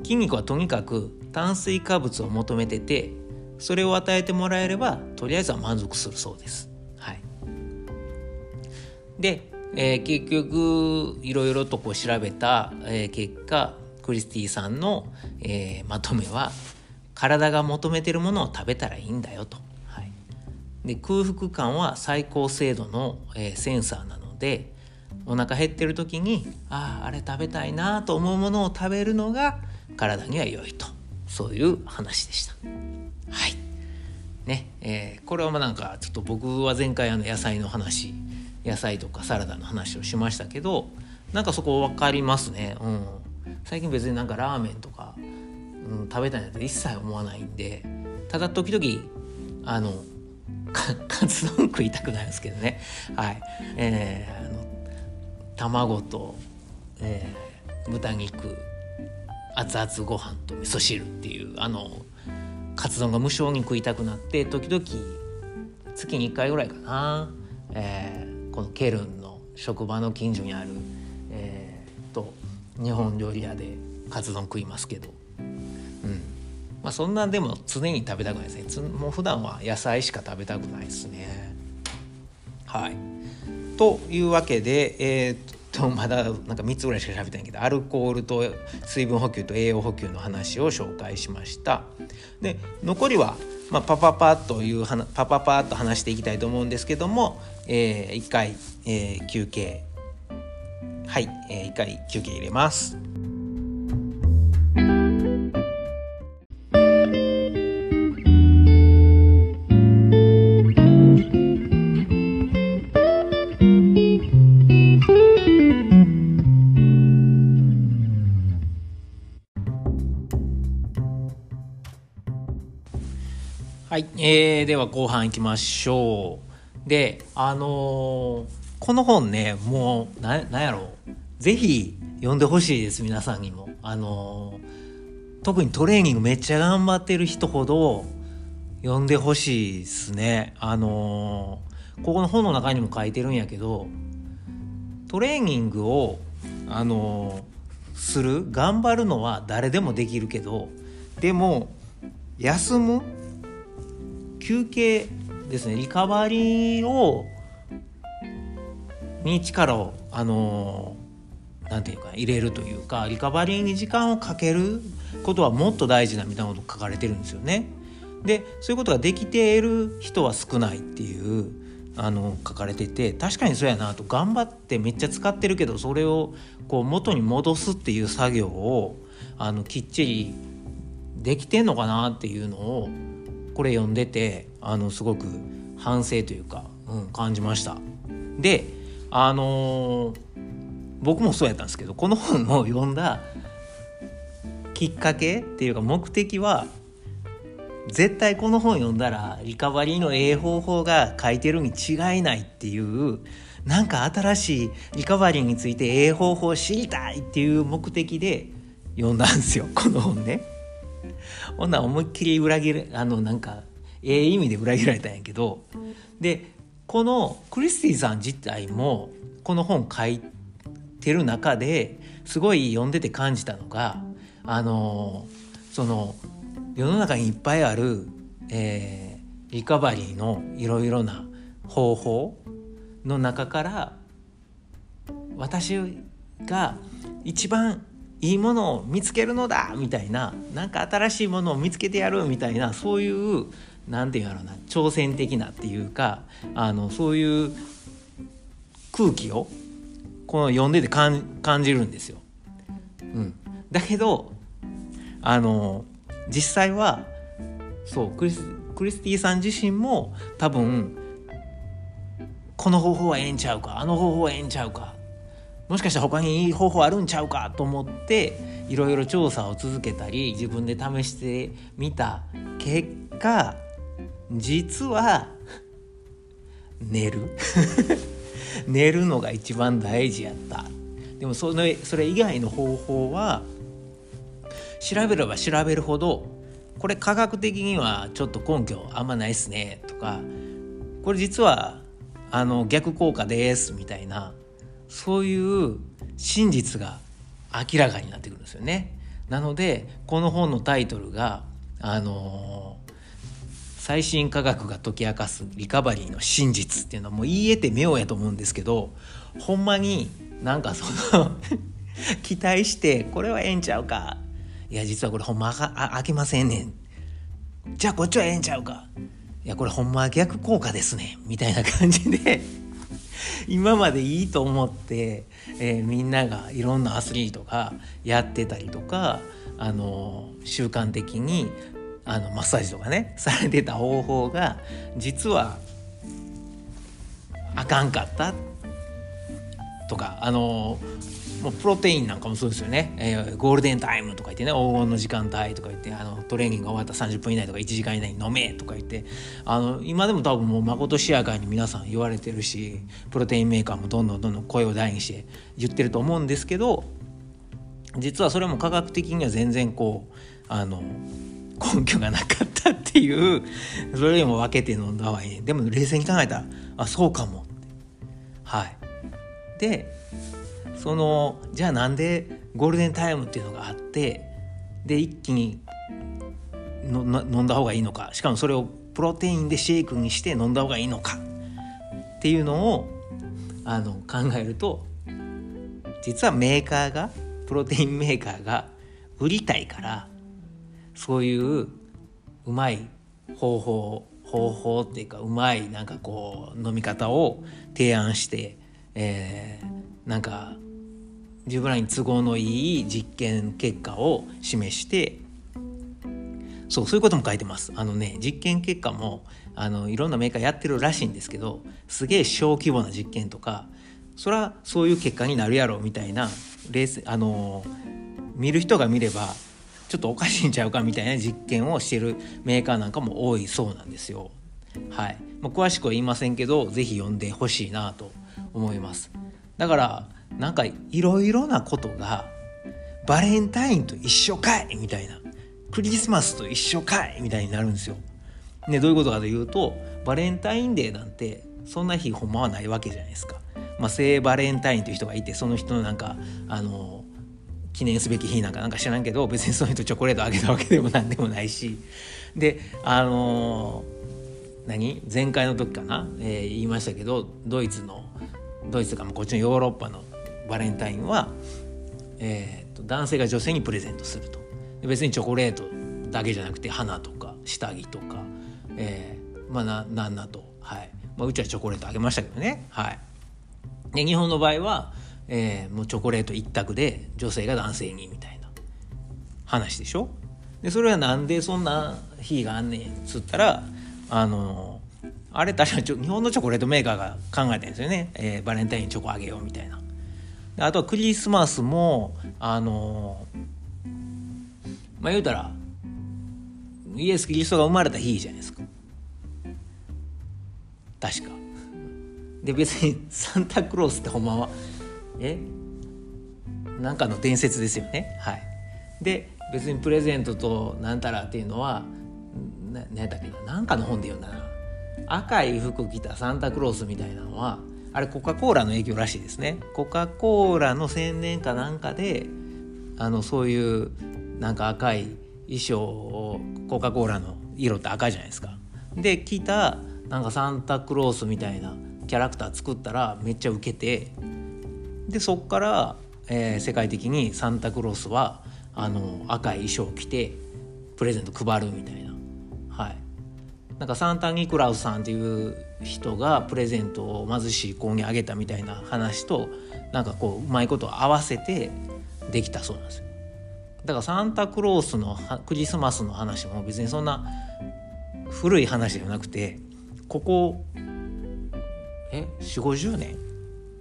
筋肉はとにかく炭水化物を求めててそれを与えてもらえればとりあえずは満足するそうです。はい、でえー、結局いろいろとこう調べた、えー、結果クリスティさんの、えー、まとめは体が求めてるものを食べたらいいんだよと。はい、で空腹感は最高精度の、えー、センサーなのでお腹減ってる時にあああれ食べたいなと思うものを食べるのが体には良いと。そういう話でした。はい。ねえー、これはまあなんかちょっと僕は前回あの野菜の話野菜とかサラダの話をしましたけどなんかそこ分かりますね、うん、最近別になんかラーメンとか、うん、食べたいなんて一切思わないんでただ時々あの カツ丼食いたくなるんですけどね。はい。えー、あの卵と、えー、豚肉熱々ご飯と味噌汁っていうあのカツ丼が無性に食いたくなって時々月に1回ぐらいかな、えー、このケルンの職場の近所にある、日本料理屋でカツ丼食いますけど、うん。まあ、そんなでも常に食べたくないですね。もう普段は野菜しか食べたくないですね。はい。というわけで、えー、と まだなんか3つぐらいしか喋ってないけどアルコールと水分補給と栄養補給の話を紹介しました。で残りは、まあ、パパパッというパパパッと話していきたいと思うんですけども、えー、1回、えー、休憩はい、えー、1回休憩入れますはい、えー、では後半いきましょう。で、あのー、この本ね、もう、な、なんやろう。ぜひ読んでほしいです、皆さんにも。あの、特にトレーニングめっちゃ頑張ってる人ほど読んでほしいですね。あの、ここの本の中にも書いてるんやけど、トレーニングを、あのする、頑張るのは誰でもできるけど、でも、休む休憩ですねリカバリーをに力をあのなんていうか入れるというかリカバリーに時間をかけることはもっと大事なみたいなこと書かれてるんですよね。でそういうことができている人は少ないっていうあの書かれてて確かにそうやなと頑張ってめっちゃ使ってるけどそれをこう元に戻すっていう作業をあのきっちりできてんのかなっていうのをこれ読んでてあのすごく反省というか、うん、感じましたであのー、僕もそうやったんですけどこの本を読んだきっかけっていうか目的は絶対この本読んだらリカバリーのええ方法が書いてるに違いないっていうなんか新しいリカバリーについてええ方法を知りたいっていう目的で読んだんですよこの本ね。ほんな思いっきり裏切るあのなんかええ意味で裏切られたんやけどでこのクリスティさん自体もこの本書いてる中ですごい読んでて感じたのがあのその世の中にいっぱいある、えー、リカバリーのいろいろな方法の中から私が一番いいものを見つけるのだみたいななんか新しいものを見つけてやるみたいなそういう何て言うんやろうな挑戦的なっていうかあのそういう空気をこの読んでて感じるんですよ。うん、だけどあの実際はそうクリスクリスティさん自身も多分この方法はええんちゃうかあの方法はええんちゃうかもしかしたら他にいい方法あるんちゃうかと思っていろいろ調査を続けたり自分で試してみた結果実は寝る 寝るのが一番大事やったでもそれそれ以外の方法は調べれば調べるほどこれ科学的にはちょっと根拠あんまないっすねとかこれ実はあの逆効果ですみたいなそういう真実が明らかになってくるんですよね。なのでこの本のタイトルがあの、最新科学が解き明かすリカバリーの真実っていうのはもう言い得て妙やと思うんですけどほんまになんかその 期待してこれはええんちゃうか。いや実はこれほんまあ開けませんねん。じゃあこっちはええんちゃうか。いやこれほんま逆効果ですねみたいな感じで 今までいいと思って、えー、みんながいろんなアスリートがやってたりとかあの習慣的にあのマッサージとかね されてた方法が実はあかんかったとかあのもうプロテインなんかもそうですよね、えー、ゴールデンタイムとか言ってね黄金の時間帯とか言ってあのトレーニングが終わった30分以内とか1時間以内に飲めとか言ってあの今でも多分もうまことしやかに皆さん言われてるしプロテインメーカーもどんどんどんどん声を大にして言ってると思うんですけど実はそれも科学的には全然こうあの根拠がなかったっていうそれよりも分けて飲んだ方がいい。でも冷静に考えたらあそうかも。はい。でそのじゃあなんでゴールデンタイムっていうのがあってで一気にの飲んだ方がいいのか。しかもそれをプロテインでシェイクにして飲んだ方がいいのか。っていうのをあの考えると実はメーカーがプロテインメーカーが売りたいからそういううまい方法方法っていうかうまいなんかこう飲み方を提案して、えー、なんか自分らに都合のいい実験結果を示してそうそういうことも書いてます。あのね実験結果もあのいろんなメーカーやってるらしいんですけどすげえ小規模な実験とかそれはそういう結果になるやろみたいなレースあの見る人が見ればちょっとおかしいんちゃうかみたいな実験をしてるメーカーなんかも多いそうなんですよ。はい、まあ、詳しくは言いませんけど是非読んでほしいなと思います。だからなんかいろいろなことがバレンタインと一緒かいみたいなクリスマスと一緒かいみたいになるんですよ。ね、どういうことかというとバレンタインデーなんてそんな日ほんまはないわけじゃないですか。まあ、聖バレンタインという人がいてその人のなんかあの記念すべき日なんかなんか知らんけど別にその人チョコレートあげたわけでも何でもないし。であの何？前回の時かな、えー、言いましたけどドイツのドイツかこっちのヨーロッパのバレンタインは、えーと、男性が女性にプレゼントすると。別にチョコレートだけじゃなくて花とか下着とか、えー、まあななんなと、はい。まあ、うちはチョコレートあげましたけどね。はい。で日本の場合は、えー、もうチョコレート一択で女性が男性にみたいな話でしょ？でそれはなんでそんな日があんねんっつったらあのあれ確かに日本のチョコレートメーカーが考えてるんですよね、えー、バレンタインチョコあげようみたいな。あとはクリスマスもあのまあ言うたらイエス・キリストが生まれた日じゃないですか。確か。で別にサンタクロースってほんまはえなんかの伝説ですよね。はい。で別にプレゼントとなんたらっていうのは何やったっけな？何かの本で読んだな。赤い服着たサンタクロースみたいなのはあれコカ・コーラの影響らしいですね。コカ・コーラの宣伝かなんかであのそういうなんか赤い衣装をコカ・コーラの色って赤じゃないですか。で着たなんかサンタクロースみたいなキャラクター作ったらめっちゃウケてでそっから、えー、世界的にサンタクロースはあの赤い衣装を着てプレゼント配るみたいな。はい。なんかサンタニクラウスさんっていう人がプレゼントを貧しい子にあげたみたいな話となんかこううまいこと合わせてできたそうなんですよ。だからサンタクロースのクリスマスの話も別にそんな古い話じゃなくてここえ4 5 0年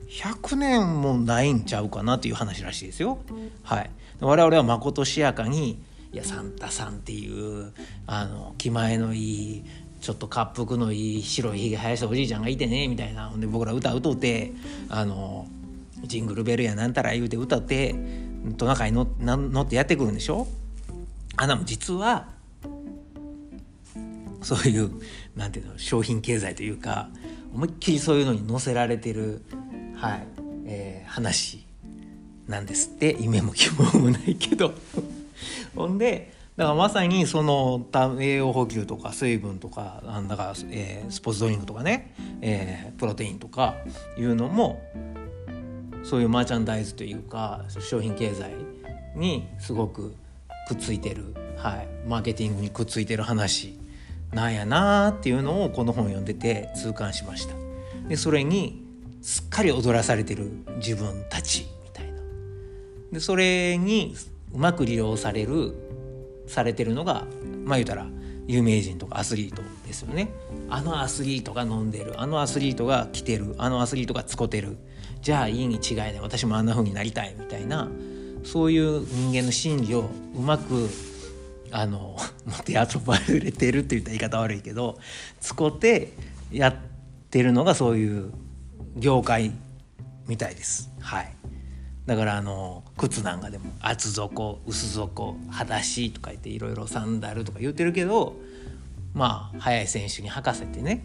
100年もないんちゃうかなっていう話らしいですよ。はい、我々はまことしやかにいやサンタさんっていうあの気前のいいちょっと滑腹のいい白いひげ生やしたおじいちゃんがいてねみたいな。ほんで僕ら歌うとってあのジングルベルやなんたら言うて歌ってトナカイ乗ってやってくるんでしょ？あなも実はそういうなんていうの商品経済というか思いっきりそういうのに載せられてる、はい。えー、話なんですって。夢も希望もないけど。ほんでだからまさにその栄養補給とか水分とかなんだか、えー、スポーツドリンクとかね、えー、プロテインとかいうのもそういうマーチャンダイズというか商品経済にすごくくっついてる、はい、マーケティングにくっついてる話なんやなーっていうのをこの本読んでて痛感しました。でそれにすっかり踊らされてる自分たちみたいな。でそれにうまく利用されるされてるのがまあ言うたら有名人とかアスリートですよね。あのアスリートが飲んでるあのアスリートが来てるあのアスリートがつこてる。じゃあいいに違いない。私もあんな風になりたいみたいなそういう人間の心理をうまくあの 持って遊ばれてるって言った言い方悪いけどつこてやってるのがそういう業界みたいです。はい。だからあの靴なんかでも厚底薄底裸足とか言っていろいろサンダルとか言ってるけどまあ速い選手に履かせてね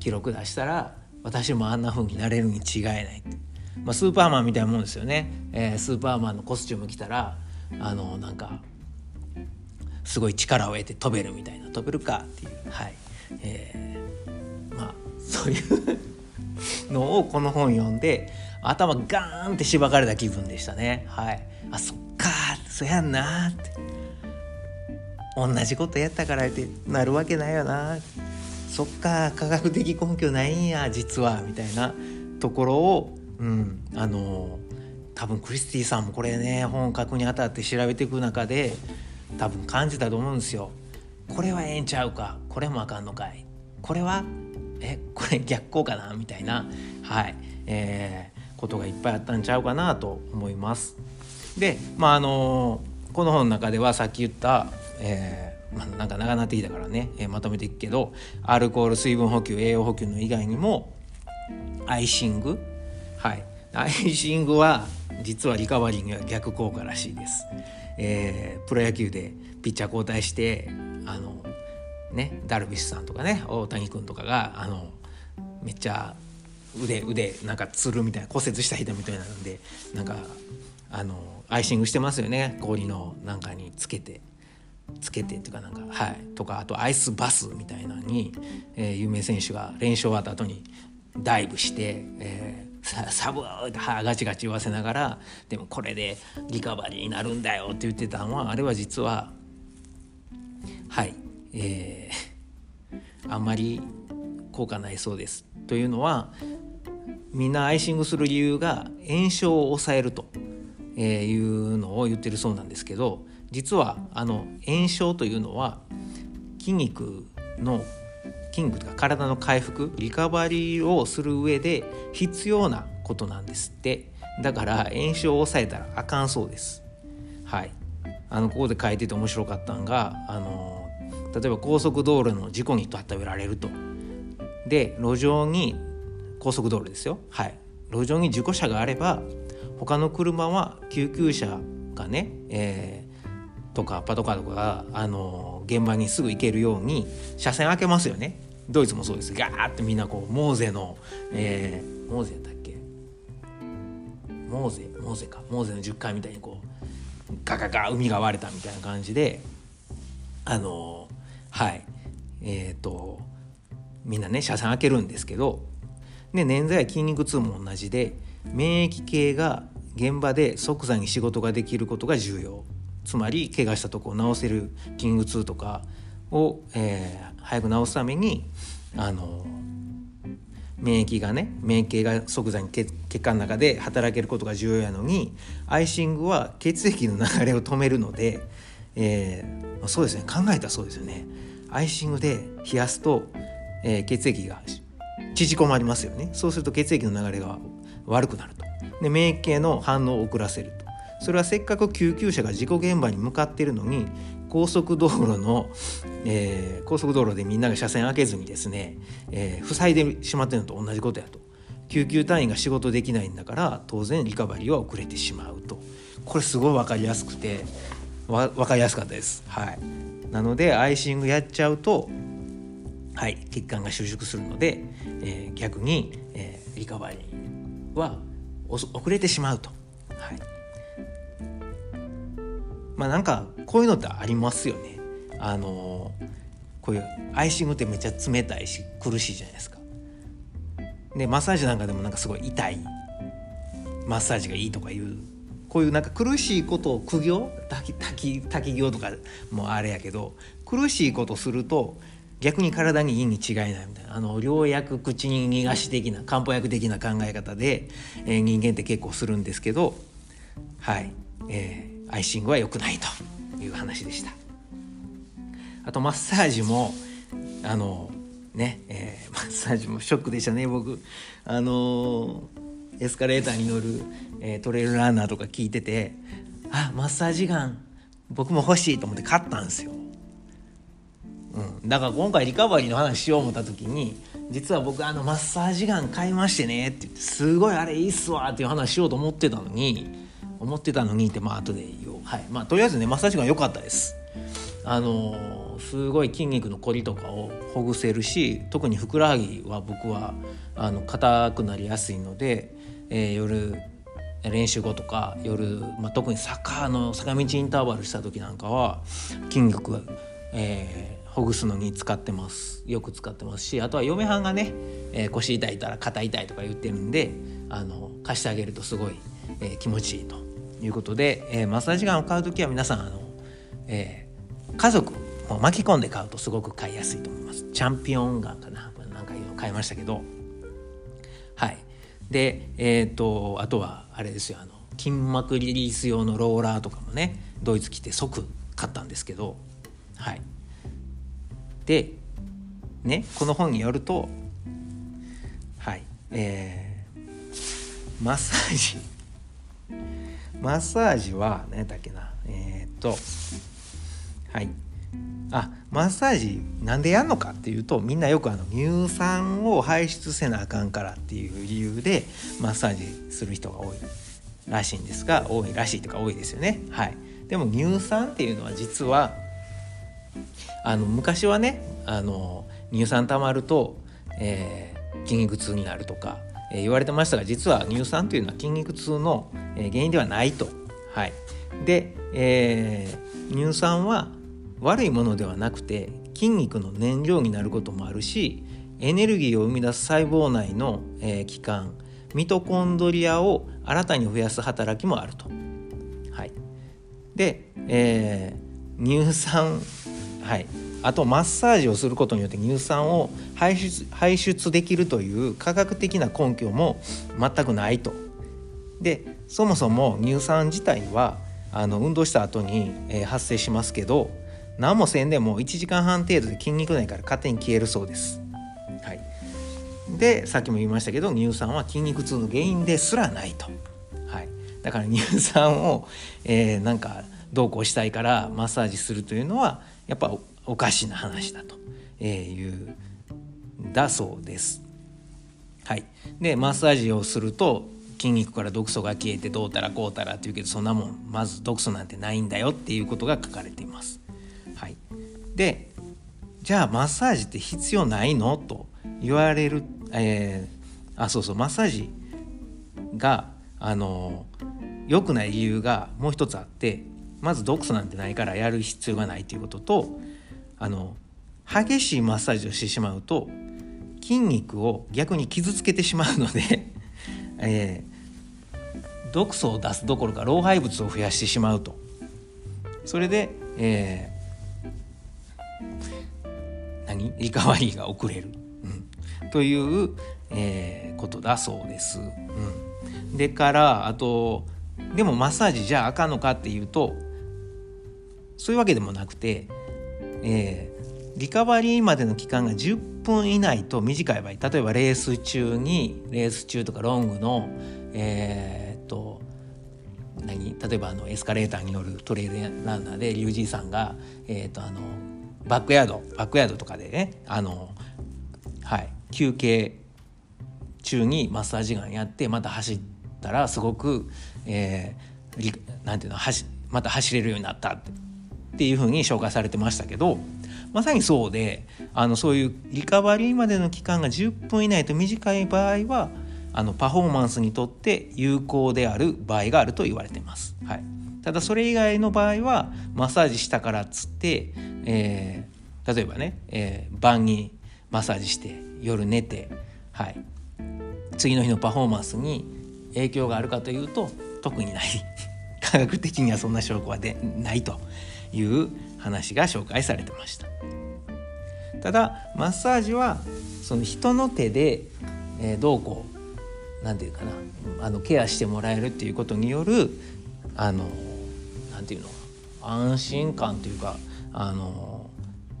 記録出したら私もあんな風になれるに違いないって、まあ、スーパーマンみたいなもんですよね、えー、スーパーマンのコスチューム着たらあのなんかすごい力を得て飛べるみたいな。飛べるかっていう。はい、えー、まあそういうのをこの本読んで頭ガーンってしばかれた気分でしたね。はい。あそっか。そやんな。って。同じことやったからってなるわけないよな。そっか。科学的根拠ないんや実は。みたいなところをうん。あの多分クリスティさんもこれね本書くにあたって調べていく中で多分感じたと思うんですよ。これはええんちゃうか。これもあかんのかい。これはえこれ逆効かな？みたいな。はい。えー、ことがいっぱいあったんちゃうかなと思います。でまああのこの本の中ではさっき言った、えーまあ、なんか長なってきたからね、えー、まとめていくけどアルコール水分補給栄養補給の以外にもアイシング。はい。アイシングは実はリカバリーには逆効果らしいです。えー、プロ野球でピッチャー交代してあのねダルビッシュさんとかね大谷君とかがあのめっちゃ腕腕なんかつるみたいな骨折した人みたいなんでなんかあのアイシングしてますよね。氷のなんかにつけて。つけてっていうかなんかはい。とかあとアイスバスみたいなのに、えー、有名選手が練習終わった後にダイブして、えー、サブーって歯ガチガチ言わせながらでもこれでリカバリーになるんだよって言ってたのはあれは実ははい。えー、あんまり効果ないそうです。というのはみんなアイシングする理由が炎症を抑えるというのを言ってるそうなんですけど実はあの炎症というのは筋肉の筋肉とか体の回復リカバリーをする上で必要なことなんですって。だから炎症を抑えたらあかんそうです。はい。あのここで書いてて面白かったんがあの例えば高速道路の事故に例えられると。で路上に高速道路ですよ。はい。路上に事故車があれば他の車は救急車がね、えー、とかパトカーとかが、あの現場にすぐ行けるように車線開けますよね。ドイツもそうです。ガーってみんなこうモーゼの、えー、モーゼやっけ？モーゼモーゼか。モーゼの10回みたいにこうガガガ海が割れたみたいな感じであのはい。えっ、ー、とみんなね車線開けるんですけどで捻挫や筋肉痛も同じで免疫系が現場で即座に仕事ができることが重要。つまり怪我したとこを治せる筋肉痛とかを、えー、早く治すためにあの免疫がね免疫系が即座に血管の中で働けることが重要やのにアイシングは血液の流れを止めるので、えー、そうですね考えたらそうですよね。アイシングで冷やすと、えー、血液が縮こまりますよね。そうすると血液の流れが悪くなると。で免疫系の反応を遅らせると。それはせっかく救急車が事故現場に向かっているのに高速道路の、えー、高速道路でみんなが車線開けずにですね、えー、塞いでしまってるのと同じことやと。救急隊員が仕事できないんだから当然リカバリーは遅れてしまうと。これすごい分かりやすくて分かりやすかったです。はい。なのでアイシングやっちゃうとはい血管が収縮するので、えー、逆に、えー、リカバリーは遅れてしまうと。はい。まあなんかこういうのってありますよね。あのこういうアイシングってめっちゃ冷たいし苦しいじゃないですか。でマッサージなんかでもなんかすごい痛い。マッサージがいいとかいうこういうなんか苦しいことを苦行滝滝滝行とかもあれやけど苦しいことすると逆に体にいいに違いないみたいなあの良薬口に逃がし的な漢方薬的な考え方で、えー、人間って結構するんですけどはい、えー、アイシングは良くないという話でした。あとマッサージもあのね、えー、マッサージもショックでしたね僕。あのエスカレーターに乗る、えー、トレイルランナーとか聞いててあマッサージガン僕も欲しいと思って買ったんですよ。うん、だから今回リカバリーの話しよう思った時に実は僕あのマッサージガン買いましてねって言ってすごいあれいいっすわっていう話しようと思ってたのに思ってたのにってまあ後で言おう。はい。まあとりあえずねマッサージガン良かったです。あのー、すごい筋肉のこりとかをほぐせるし特にふくらはぎは僕はあの硬くなりやすいので、えー、夜練習後とか夜、まあ、特に坂の坂道インターバルした時なんかは筋肉が、えー、ほぐすのに使ってます。よく使ってますしあとは嫁はんがね、えー、腰痛いたら肩痛いとか言ってるんであの貸してあげるとすごい、えー、気持ちいいということで、えー、マッサージガンを買う時は皆さんあの、え家族も巻き込んで買うとすごく買いやすいと思います。チャンピオンガンかな何かいうの買いましたけど。はい。でえっ、とあとはあれですよあの筋膜リリース用のローラーとかもねドイツ来て即買ったんですけどはい。でねこの本によるとはいえー、マッサージ。マッサージは何だっけなえー、っとはい。あマッサージなんでやんのかっていうとみんなよくあの乳酸を排出せなあかんからっていう理由でマッサージする人が多いらしいんですが多いらしいとか多いですよね。はい。でも乳酸っていうのは実はあの昔はねあの乳酸たまると、えー、筋肉痛になるとか、えー、言われてましたが実は乳酸というのは筋肉痛の、原因ではないと。はい、で、えー、乳酸は悪いものではなくて筋肉の燃料になることもあるしエネルギーを生み出す細胞内の、えー、器官ミトコンドリアを新たに増やす働きもあると。はい、で、えー、乳酸はい、あとマッサージをすることによって乳酸を排出排出できるという科学的な根拠も全くないと。でそもそも乳酸自体はあの運動した後に、えー、発生しますけど何もせんでも1時間半程度で筋肉内から勝手に消えるそうです。はい、でさっきも言いましたけど乳酸は筋肉痛の原因ですらないと。はい、だから乳酸を、えー、なんかどうこうしたいからマッサージするというのはやっぱおかしな話だとえいうだそうです。はい、でマッサージをすると筋肉から毒素が消えてどうたらこうたらっていうけどそんなもんまず毒素なんてないんだよっていうことが書かれています。はい、でじゃあマッサージって必要ないの？と言われる、えー、あそうそうマッサージがあの良くない理由がもう一つあってまず毒素なんてないからやる必要がないということとあの激しいマッサージをしてしまうと筋肉を逆に傷つけてしまうので えー、毒素を出すどころか老廃物を増やしてしまうと。それで、え、何？リカバリーが遅れる、うん、という、えー、ことだそうです。うん、でからあとでもマッサージじゃああかんのかっていうとそういうわけでもなくて、えー、リカバリーまでの期間が10分以内と短い場合例えばレース中にレース中とかロングのえー、っと何？例えばあのエスカレーターに乗るトレイルランナーでリュウジーさんが、えー、っとあのバックヤードバックヤードとかでねあの、はい、休憩中にマッサージガンやってまた走ったらすごく、えー、なんていうの走また走れるようになったってっていうふうに紹介されてましたけどまさにそうであのそういうリカバリーまでの期間が10分以内と短い場合はあのパフォーマンスにとって有効である場合があると言われてます。はい、ただそれ以外の場合はマッサージしたからっつって、えー、例えばね、えー、晩にマッサージして夜寝て、はい、次の日のパフォーマンスに影響があるかというと特にない 科学的にはそんな証拠はでないという話が紹介されてました。ただマッサージはその人の手で、えー、どうこうなんていうかなあのケアしてもらえるっていうことによるあのなんていうの？安心感というかあの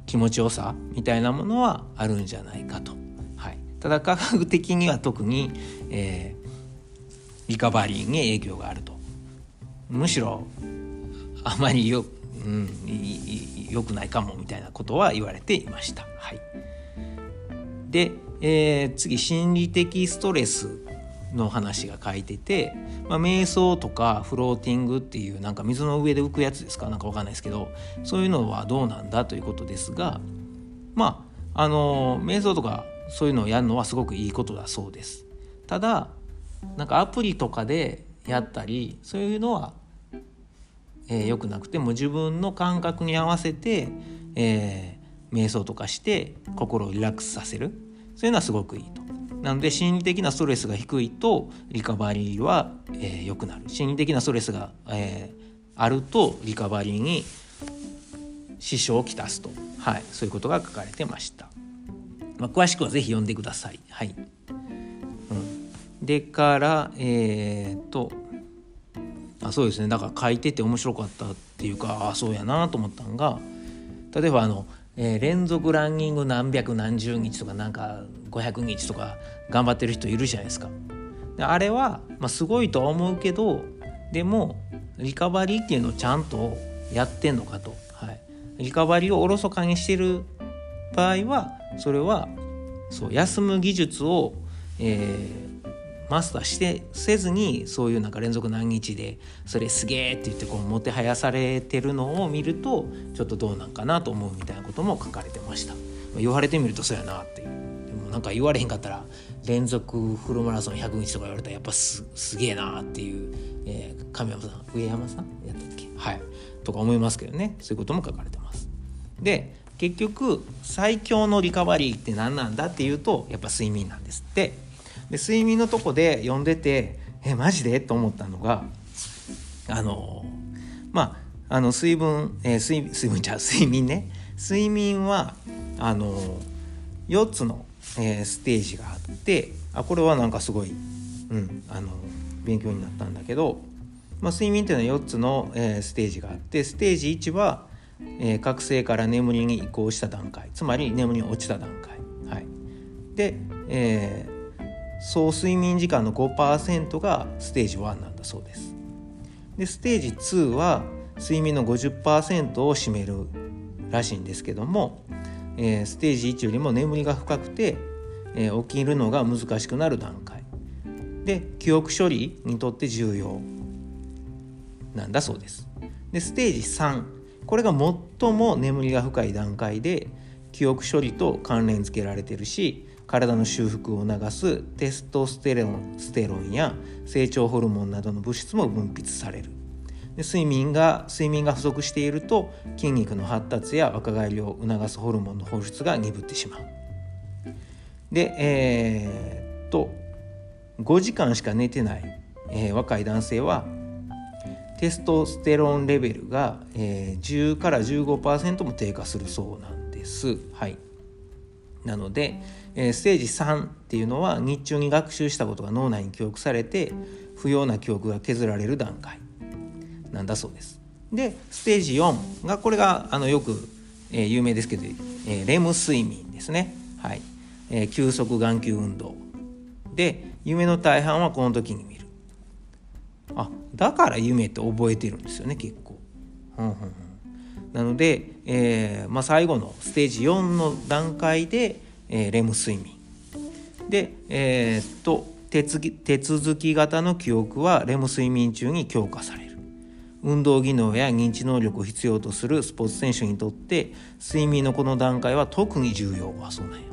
気持ちよさみたいなものはあるんじゃないかと。はい、ただ科学的には特に、えー、リカバリーに影響があると。むしろあまりよ,、うん、よくないかもみたいなことは言われていました。はい、で、えー、次心理的ストレスの話が書いてて、まあ、瞑想とかフローティングっていうなんか水の上で浮くやつですか？なんかわかんないですけどそういうのはどうなんだということですがまああの瞑想とかそういうのをやるのはすごくいいことだそうです。ただなんかアプリとかでやったりそういうのはえー、くなくても自分の感覚に合わせて、えー、瞑想とかして心をリラックスさせるそういうのはすごくいいと。なので心理的なストレスが低いとリカバリーは、えー、くなる。心理的なストレスが、えー、あるとリカバリーに支障をきたすと、はい、そういうことが書かれてました。まあ、詳しくは是非読んでください。はい。うん、でからえー、っとあそうですね。だから書いてて面白かったっていうかあそうやなと思ったのが例えばあの、えー、連続ランニング何百何十日とかなんか500日とか頑張ってる人いるじゃないですか。であれは、まあ、すごいとは思うけどでもリカバリーっていうのをちゃんとやってんのかと、はい、リカバリーをおろそかにしてる場合はそれはそう休む技術を、えー、マスターしてせずにそういうなんか連続何日でそれすげえって言ってこうもてはやされてるのを見るとちょっとどうなんかなと思うみたいなことも書かれてました、ま、言われてみるとそうやなっていう。でもなんか言われへんかったら連続フルマラソン100日とか言われたらやっぱすすげえなっていう、えー、神山さん上山さんやったっけ？はい。とか思いますけどね。そういうことも書かれてます。で結局最強のリカバリーって何なんだっていうとやっぱ睡眠なんですって。で睡眠のとこで読んでてえマジで？と思ったのがあのまああの水分、えー、水水分じゃ睡眠ね。睡眠はあの4つの、えー、ステージがあってあこれはなんかすごい、うん、あの勉強になったんだけど、まあ、睡眠っていうのは4つの、えー、ステージがあってステージ1は、えー、覚醒から眠りに移行した段階。つまり眠りに落ちた段階。はい、で、えー総睡眠時間の5%がステージ1なんだそうです。でステージ2は睡眠の50%を占めるらしいんですけども、えー、ステージ1よりも眠りが深くて、えー、起きるのが難しくなる段階。で記憶処理にとって重要なんだそうです。でステージ3これが最も眠りが深い段階で記憶処理と関連付けられてるし体の修復を促すテストステロンステロンや成長ホルモンなどの物質も分泌される。で睡眠が睡眠が不足していると筋肉の発達や若返りを促すホルモンの放出が鈍ってしまう。でえー、っと5時間しか寝てない、えー、若い男性はテストステロンレベルが、えー、10から15%も低下するそうなんです。はい、なので、え、ステージ3っていうのは日中に学習したことが脳内に記憶されて不要な記憶が削られる段階なんだそうです。でステージ4がこれがあのよく、えー、有名ですけど、えー、レム睡眠ですね。はいえー、急速眼球運動で夢の大半はこの時に見るあだから夢って覚えてるんですよね結構。うんうんうんなので、えーまあ、最後のステージ4の段階で、えー、レム睡眠。で、えー、っと手手続き型の記憶はレム睡眠中に強化される。運動技能や認知能力を必要とするスポーツ選手にとって睡眠のこの段階は特に重要。はそうなんや。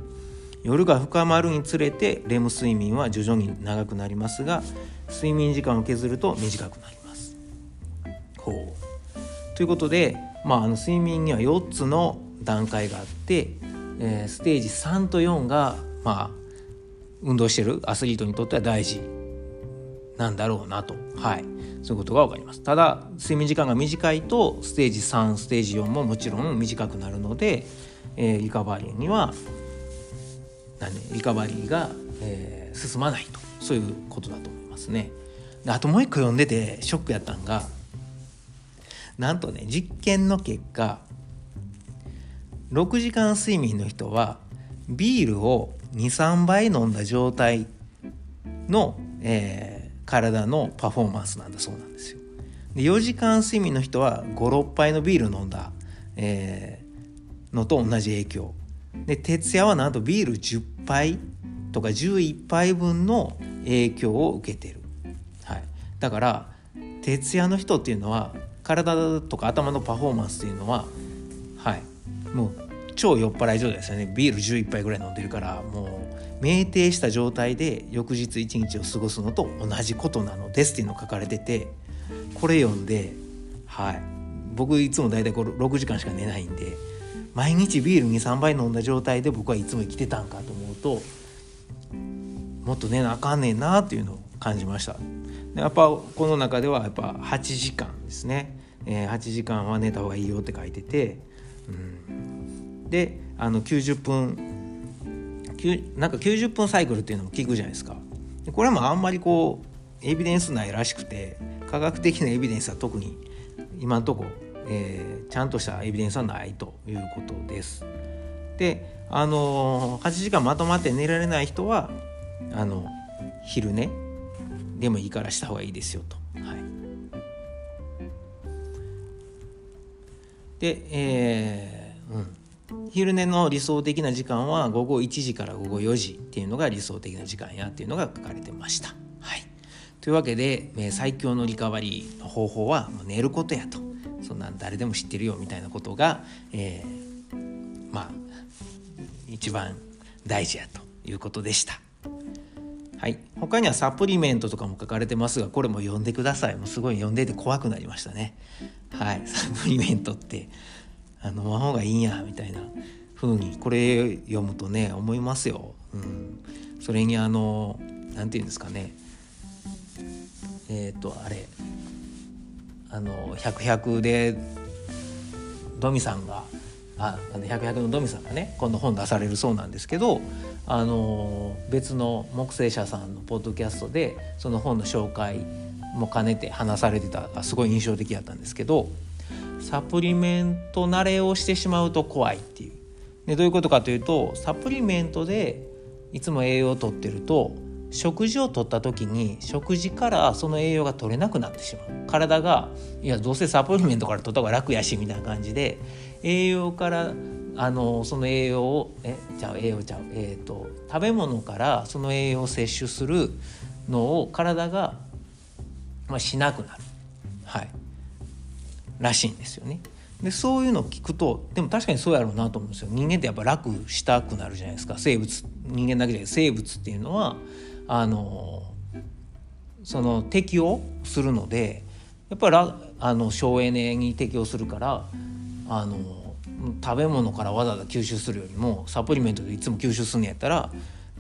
夜が深まるにつれてレム睡眠は徐々に長くなりますが睡眠時間を削ると短くなります。ほう。ということでまあ、あの睡眠には4つの段階があって、えー、ステージ3と4が、まあ、運動してるアスリートにとっては大事なんだろうなと、はい、そういうことが分かります。ただ睡眠時間が短いとステージ3ステージ4ももちろん短くなるので、えー、リカバリーには何、ね、リカバリーが、えー、進まないと。そういうことだと思いますね。あともう一個読んでてショックやったんがなんとね実験の結果6時間睡眠の人はビールを23杯飲んだ状態の、えー、体のパフォーマンスなんだそうなんですよ。で4時間睡眠の人は56杯のビール飲んだ、えー、のと同じ影響。で徹夜はなんとビール10杯とか11杯分の影響を受けてる、はい、だから徹夜の人っていうのは体とか頭のパフォーマンスっていうのははい。もう超酔っ払い状態ですよね。ビール11杯ぐらい飲んでるからもう酩酊した状態で翌日一日を過ごすのと同じことなのですっていうのが書かれててこれ読んではい。僕いつも大体これ6時間しか寝ないんで毎日ビール23杯飲んだ状態で僕はいつも生きてたんかと思うともっと寝なあかんねんなっていうのを感じました。やっぱこの中ではやっぱ8時間ですね、えー、8時間は寝た方がいいよって書いてて、うん、であの90分なんか90分サイクルっていうのも聞くじゃないですかこれもあんまりこうエビデンスないらしくて科学的なエビデンスは特に今のとこ、えー、ちゃんとしたエビデンスはないということです。であのー、8時間まとまって寝られない人はあの昼寝でもいいからした方がいいですよと。で、えーうん、昼寝の理想的な時間は午後1時から午後4時っていうのが理想的な時間やっていうのが書かれてました。はい。というわけで、え最強のリカバリーの方法は寝ることやと。そんなん誰でも知ってるよみたいなことが、えー、まあ一番大事やということでした。はい、他にはサプリメントとかも書かれてますがこれも読んでください。もうすごい読んでて怖くなりましたね。はいサプリメントってあ飲まん方がいいんやみたいな風にこれ読むとね思いますよ、うん、それにあの何て言うんですかね。えっ、ー、とあれ。あの「百百でドミさんがああの百百のドミさんがね今度本出されるそうなんですけどあの別の木星社さんのポッドキャストでその本の紹介も兼ねて話されてたすごい印象的だったんですけどサプリメント慣れをしてしまうと怖いっていう。でどういうことかというとサプリメントでいつも栄養をとってると食事をとった時に食事からその栄養が取れなくなってしまう体がいやどうせサプリメントから取った方が楽やしみたいな感じで栄養からあのその栄養をえちゃう栄養ちゃう、えーと、食べ物からその栄養を摂取するのを体が、まあ、しなくなる、はい、らしいんですよね。でそういうのを聞くとでも確かにそうやろうなと思うんですよ。人間ってやっぱ楽したくなるじゃないですか。生物人間だけじゃない。生物っていうのはあのその適応するのでやっぱりあの省エネに適応するからあの食べ物からわざわざ吸収するよりもサプリメントでいつも吸収するんやったら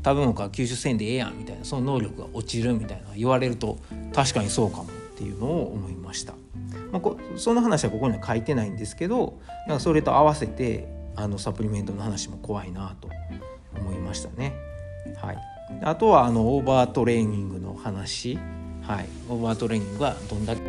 食べ物から吸収せんでええやんみたいなその能力が落ちるみたいな言われると確かにそうかもっていうのを思いました。まあ、こその話はここには書いてないんですけどなんかそれと合わせてあのサプリメントの話も怖いなと思いましたね。はいあとはあのオーバートレーニングの話、はい、オーバートレーニングはどんだけ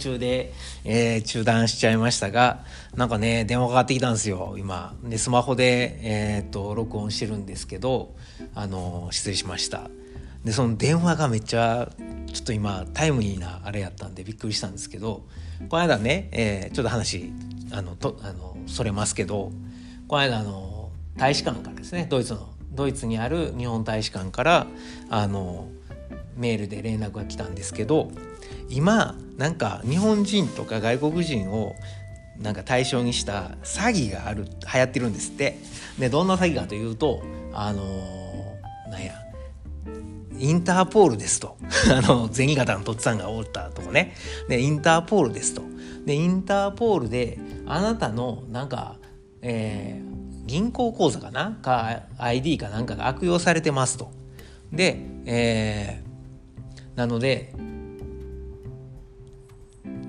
中で、えー、中断しちゃいましたがなんかね電話かかってきたんですよ今。でスマホで、えー、っと録音してるんですけどあの失礼しました。でその電話がめっちゃちょっと今タイムリーなあれやったんでびっくりしたんですけどこの間ね、えー、ちょっと話あのとあのそれますけどこの間あの大使館からですねドイツのドイツにある日本大使館からあのメールで連絡が来たんですけど今なんか日本人とか外国人をなんか対象にした詐欺がある流行ってるんですって。でどんな詐欺かというとあのー、なんやインターポールですと。あの銭形のとっつぁんがおったとこね。でインターポールですと。でインターポールであなたのなんか、えー、銀行口座かな？か ID かなんかが悪用されてますと。で、えー、なので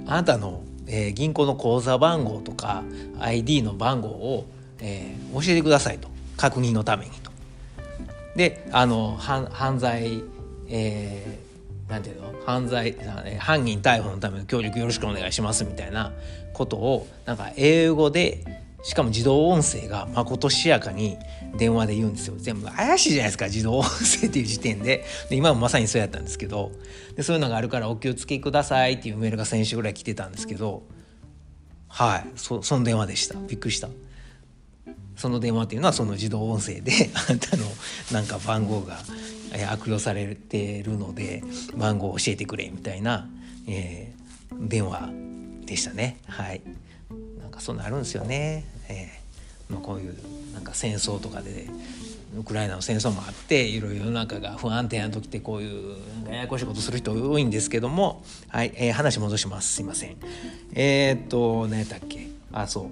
あなたの、えー、銀行の口座番号とか ID の番号を、えー、教えてくださいと。確認のためにと。であの犯罪、えー、なんていうの？犯罪犯人逮捕のための協力よろしくお願いしますみたいなことをなんか英語でしかも自動音声がまことしやかに電話で言うんですよ。全部怪しいじゃないですか自動音声っていう時点で。で今もまさにそうやったんですけどでそういうのがあるからお気をつけくださいっていうメールが先週ぐらい来てたんですけどはいそその電話でした。びっくりした。その電話っていうのはその自動音声で あなたのなんか番号が悪用されてるので番号を教えてくれみたいな、えー、電話でしたね。はい。なんかそうなるんですよね、えーまあ、こういうなんか戦争とかでウクライナの戦争もあっていろいろ世の中が不安定な時ってこういうややこしいことする人多いんですけどもはい、えー、話戻します。すいません。えー、っと何やったっけ？あそう。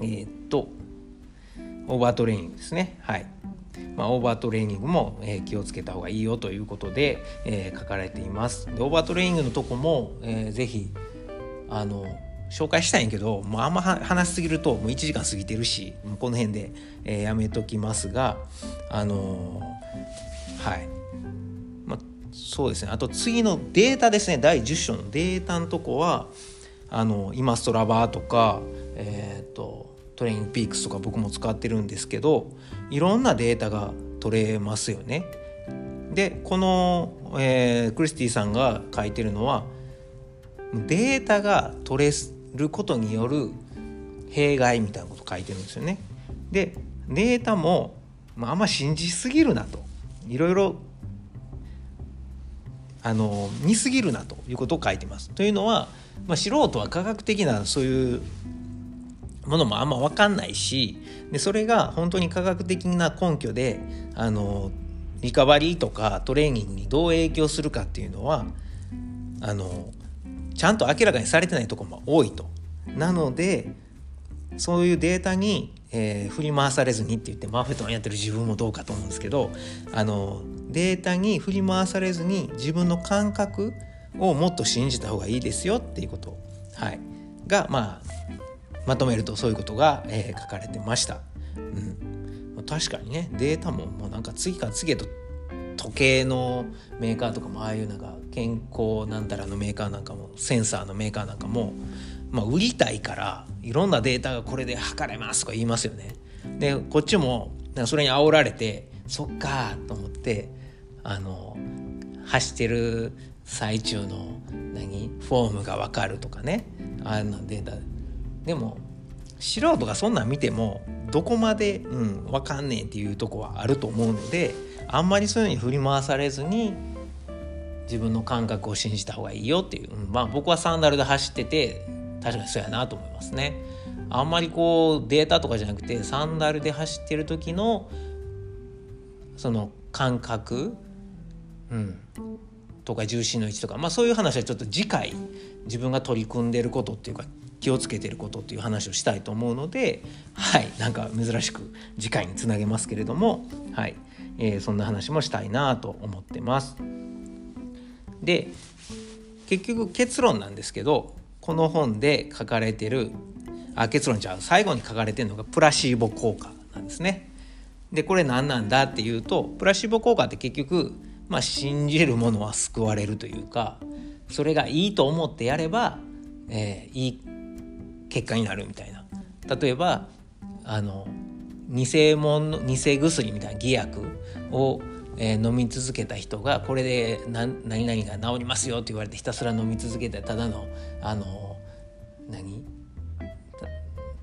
えー、っとオーバートレーニングですね。はい。まあ、オーバートレーニングも、えー、気をつけた方がいいよということで、えー、書かれています。でオーバートレーニングのとこも、えー、ぜひあの紹介したいんやけどもうあんま話しすぎるともう1時間過ぎてるしもうこの辺で、えー、やめときますがあのー、はい、まあ、そうですね。あと次のデータですね。第10章のデータのとこはあの今ストラバーとかえっ、ー、とトレインピークスとか僕も使ってるんですけどいろんなデータが取れますよね。でこの、えー、クリスティさんが書いてるのはデータが取れることによる弊害みたいなこと書いてるんですよね。でデータも、まあ、あんま信じすぎるなといろいろあの見すぎるなということを書いてます。というのは、まあ、素人は科学的なそういうものもあんま分かんないしでそれが本当に科学的な根拠であのリカバリーとかトレーニングにどう影響するかっていうのはあのちゃんと明らかにされてないとこも多いと。なのでそういうデータに、えー、振り回されずにって言ってマーフェットンやってる自分もどうかと思うんですけどあのデータに振り回されずに自分の感覚をもっと信じた方がいいですよっていうこと、はい、がまあまとめるとそういうことが、えー、書かれてました。うん、確かにねデータももうなんか次から次へと時計のメーカーとかもああいうなんか健康なんたらのメーカーなんかもセンサーのメーカーなんかも、まあ、売りたいからいろんなデータがこれで測れますとか言いますよね。でこっちもそれに煽られてそっかと思ってあの走ってる最中の何フォームが分かるとかねあんなデータでも素人がそんなん見てもどこまで、うん、分かんねえっていうとこはあると思うのであんまりそういうのに振り回されずに自分の感覚を信じた方がいいよっていう、うん、まあ僕はサンダルで走ってて確かにそうやなと思いますね。あんまりこうデータとかじゃなくてサンダルで走ってる時のその感覚、うん、とか重心の位置とか、まあ、そういう話はちょっと次回自分が取り組んでることっていうか気をつけてることっていう話をしたいと思うのではいなんか珍しく次回につなげますけれどもはい、えー、そんな話もしたいなと思ってます。で結局結論なんですけどこの本で書かれてるあ結論じゃあ最後に書かれてるのがプラシーボ効果なんですね。でこれ何なんだっていうとプラシーボ効果って結局、まあ、信じるものは救われるというかそれがいいと思ってやれば、えー、いい結果になるみたいな例えばあの偽物偽薬みたいな偽薬を、えー、飲み続けた人がこれで何何々が治りますよって言われてひたすら飲み続けたただのあの何？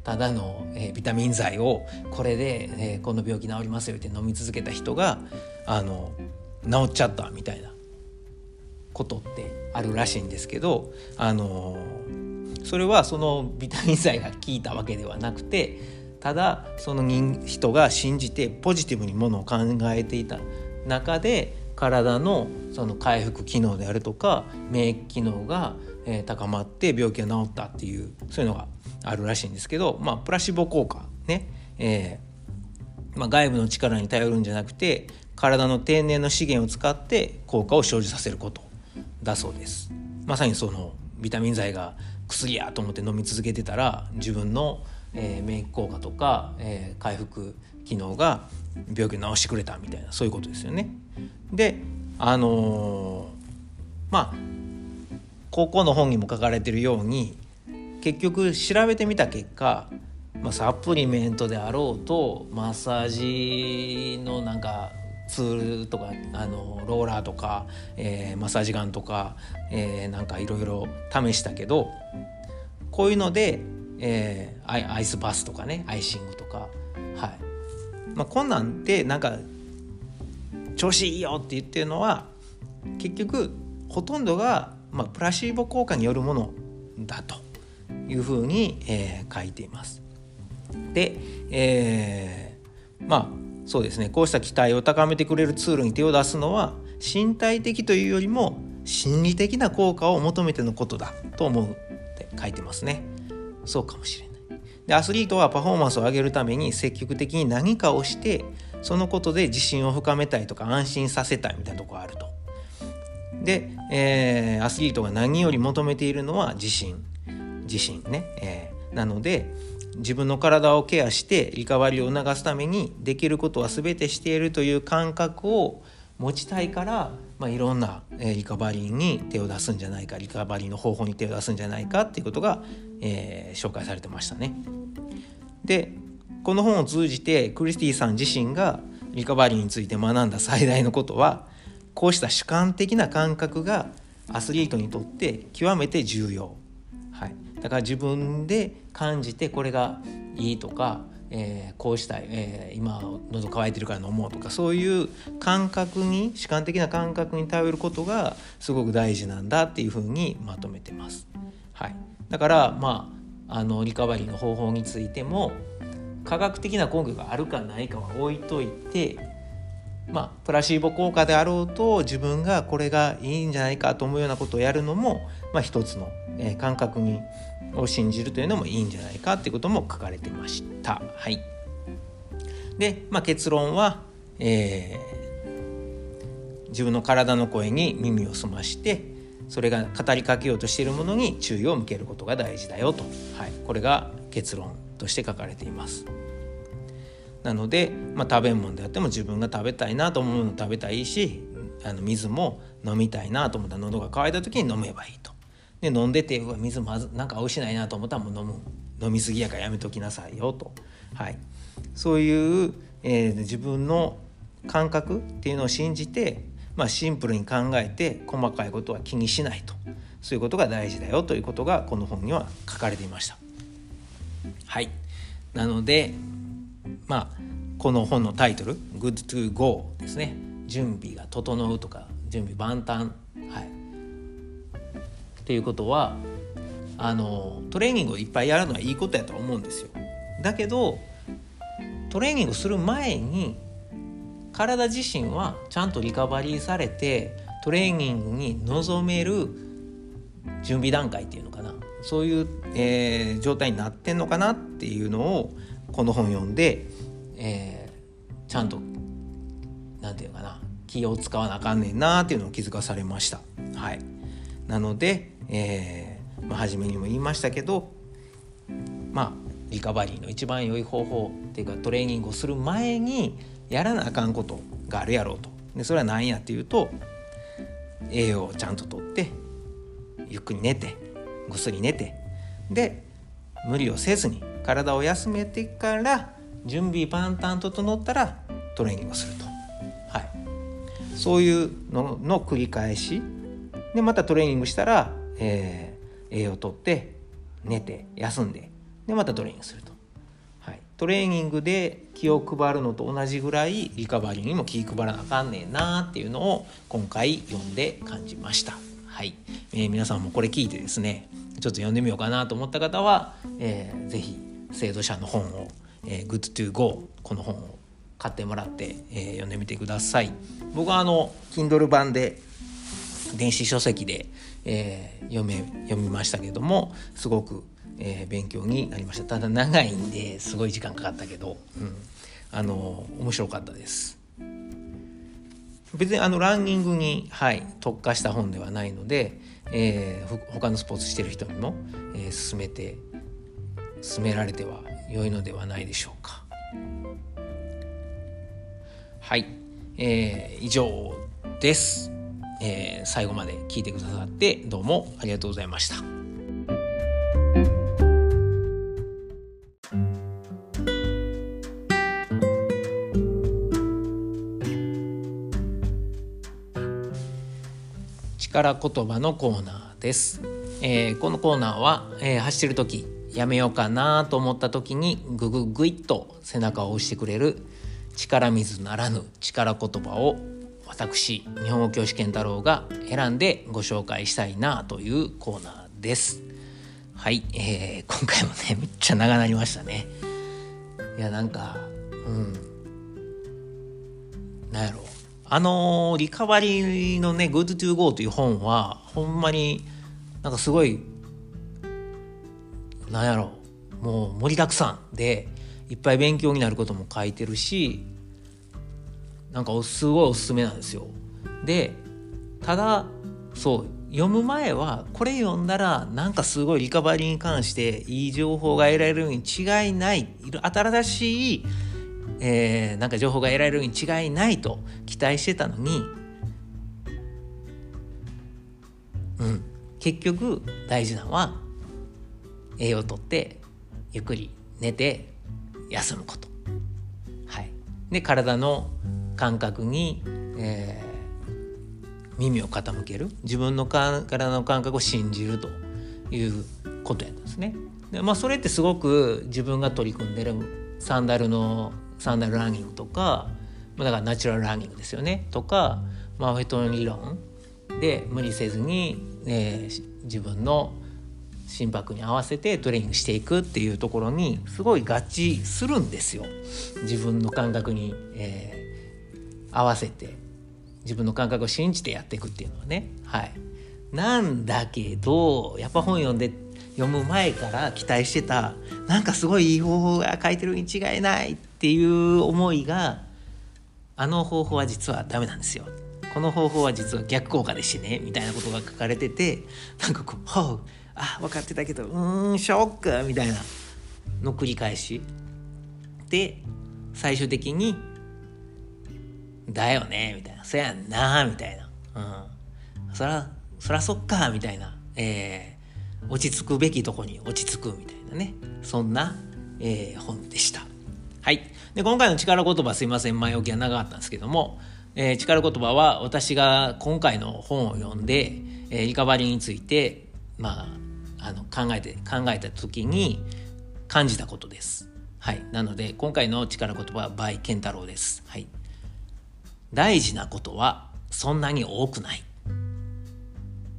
ただの、えー、ビタミン剤をこれで、えー、この病気治りますよって飲み続けた人があの治っちゃったみたいなことってあるらしいんですけどあのそれはそのビタミン剤が効いたわけではなくてただその人が信じてポジティブにものを考えていた。中で体のその回復機能であるとか免疫機能が、高まって病気が治ったっていうそういうのがあるらしいんですけど、まあ、プラシボ効果ね、えーまあ、外部の力に頼るんじゃなくて体の天然の資源を使って効果を生じさせることだそうです。まさにそのビタミン剤が薬やと思って飲み続けてたら自分の、えー、免疫効果とか、えー、回復機能が病気治してくれたみたいなそういうことですよね。であのー、まあ高校の本にも書かれてるように結局調べてみた結果、まあ、サプリメントであろうとマッサージのなんかツールとかあのローラーとか、えー、マッサージガンとか、えー、なんかいろいろ試したけどこういうので、えー、アイスバスとかねアイシングとかはいまあこんなんでなんか調子いいよって言ってるのは結局ほとんどが、まあ、プラシーボ効果によるものだというふうに、えー、書いています。で、えー、まあそうですね。こうした期待を高めてくれるツールに手を出すのは身体的というよりも心理的な効果を求めてのことだと思うって書いてますね。そうかもしれない。でアスリートはパフォーマンスを上げるために積極的に何かをしてそのことで自信を深めたいとか安心させたいみたいなとこあると。で、えー、アスリートが何より求めているのは自信。自信ね、えー、なので自分の体をケアしてリカバリーを促すためにできることは全てしているという感覚を持ちたいから、まあ、いろんなリカバリーに手を出すんじゃないかリカバリーの方法に手を出すんじゃないかっていうことが、えー、紹介されてましたね。でこの本を通じてクリスティさん自身がリカバリーについて学んだ最大のことはこうした主観的な感覚がアスリートにとって極めて重要はいだから自分で感じてこれがいいとか、えー、こうしたい、えー、今喉乾いてるから飲もうとかそういう感覚に主観的な感覚に頼ることがすごく大事なんだっていうふうにまとめてます。はい、だからまああのリカバリーの方法についても科学的な根拠があるかないかは置いといてまあ、プラシーボ効果であろうと自分がこれがいいんじゃないかと思うようなことをやるのも、まあ、一つの、えー、感覚にを信じるというのもいいんじゃないかっていうことも書かれてました。はい、で、まあ、結論は、えー、自分の体の声に耳を澄ましてそれが語りかけようとしているものに注意を向けることが大事だよと、はい、これが結論として書かれています。なので、まあ、食べ物であっても自分が食べたいなと思うもの食べたいしあの水も飲みたいなと思ったら喉が渇いた時に飲めばいいと。で飲んでてうわ水まずなんか美味しないなと思ったらもう飲む。飲み過ぎやからやめときなさいよと、はい、そういう、えー、自分の感覚っていうのを信じて、まあ、シンプルに考えて細かいことは気にしないと。そういうことが大事だよということがこの本には書かれていました。はい。なのでまあこの本のタイトル「Good to Go」ですね。準備が整うとか準備万端。はい。っていうことはあのトレーニングをいっぱいやるのはいいことやと思うんですよ。だけどトレーニングする前に体自身はちゃんとリカバリーされてトレーニングに臨める準備段階っていうのかな。そういう、えー、状態になってんのかなっていうのをこの本読んで、えー、ちゃんと何て言うかな。気を使わなあかんねんなっていうのを気づかされました。はい、なので、えーまあ、初めにも言いましたけどまあリカバリーの一番良い方法っていうかトレーニングをする前にやらなあかんことがあるやろうと。でそれは何やっていうと栄養をちゃんととってゆっくり寝てぐっすり寝てで無理をせずに体を休めてから準備万端整ったらトレーニングをすると、はい、そういうのの繰り返し。でまたトレーニングしたら、えー、栄養をとって寝て休んででまたトレーニングすると、はい、トレーニングで気を配るのと同じぐらいリカバリーにも気配らなあかんねんなっていうのを今回読んで感じました。はい、えー、皆さんもこれ聞いてですねちょっと読んでみようかなと思った方は、えー、ぜひ制度者の本を、えー、Good to Go この本を買ってもらって、えー、読んでみてください。僕はあの Kindle 版で電子書籍で、えー、読め読みましたけどもすごく、えー、勉強になりました。ただ長いんですごい時間かかったけど、うん、あの面白かったです。別にあのランニングに、はい、特化した本ではないので、えー、他のスポーツしてる人にも、えー、進めて進められては良いのではないでしょうか。はい、えー、以上です、えー、最後まで聞いてくださってどうもありがとうございました。力言葉のコーナーです、えー、このコーナーは、えー、走る時やめようかなと思った時にグググイッと背中を押してくれる力水ならぬ力言葉を私日本語教師健太郎が選んでご紹介したいなというコーナーです。はい、えー、今回もねめっちゃ長なりましたね。いやなんかうん。なんやろ。うあのリカバリーのね「Good to Go」という本はほんまになんかすごいなんやろ。もう盛りだくさんでいっぱい勉強になることも書いてるしなんかすごいおすすめなんですよ。でただそう読む前はこれ読んだらなんかすごいリカバリーに関していい情報が得られるに違いない新しいえー、なんか情報が得られるに違いないと期待してたのに、うん、結局大事なのは栄養をとってゆっくり寝て休むこと。で体の感覚に、えー、耳を傾ける自分の体の感覚を信じるということやったんですね。でまあ、それってすごく自分が取り組んでるサンダルのサンダルランニングとかだからナチュラルランニングですよねとかマーフェトン理論で無理せずに、えー、自分の心拍に合わせてトレーニングしていくっていうところにすごい合致するんですよ。自分の感覚に、えー、合わせて自分の感覚を信じてやっていくっていうのはね。はい。なんだけどやっぱ本読んで読む前から期待してたなんかすごいいい方法が書いてるに違いないっていう思いがあの方法は実はダメなんですよ。この方法は実は逆効果でしてねみたいなことが書かれててなんかこう「ほうあ分かってたけどうんショック」みたいなの繰り返し。で最終的に「だよね」みたいな「そやんな」みたいな「うん、そらそらそっか」みたいな、えー、落ち着くべきとこに落ち着くみたいなね。そんな、えー、本でした。はい。で、今回の力言葉すいません、前置きが長かったんですけども、えー、力言葉は私が今回の本を読んで、えー、リカバリーについて、まあ、あの考えて、考えた時に感じたことです。はい。なので、今回の力言葉は、バイケンタロウです。はい。大事なことはそんなに多くない。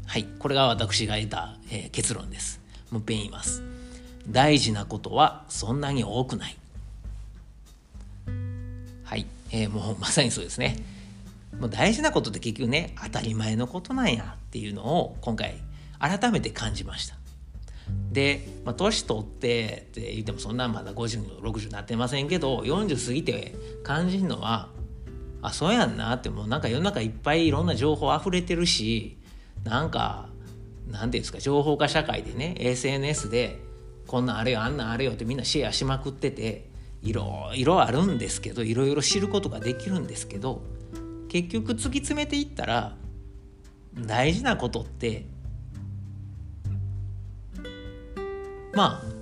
はい。これが私が得た、えー、結論です。もう一遍言います。大事なことはそんなに多くない。えー、もうまさにそうですねもう大事なことって結局ね当たり前のことなんやっていうのを今回改めて感じましたで、まあ、年取ってって言ってもそんなまだ5060になってませんけど40過ぎて感じるのはあそうやんなってもうなんか世の中いっぱいいろんな情報溢れてるしなんか何て言うんですか情報化社会でね SNS でこんなんあれよあんなんあれよってみんなシェアしまくってていろいろあるんですけどいろいろ知ることができるんですけど結局突き詰めていったら大事なことってまあ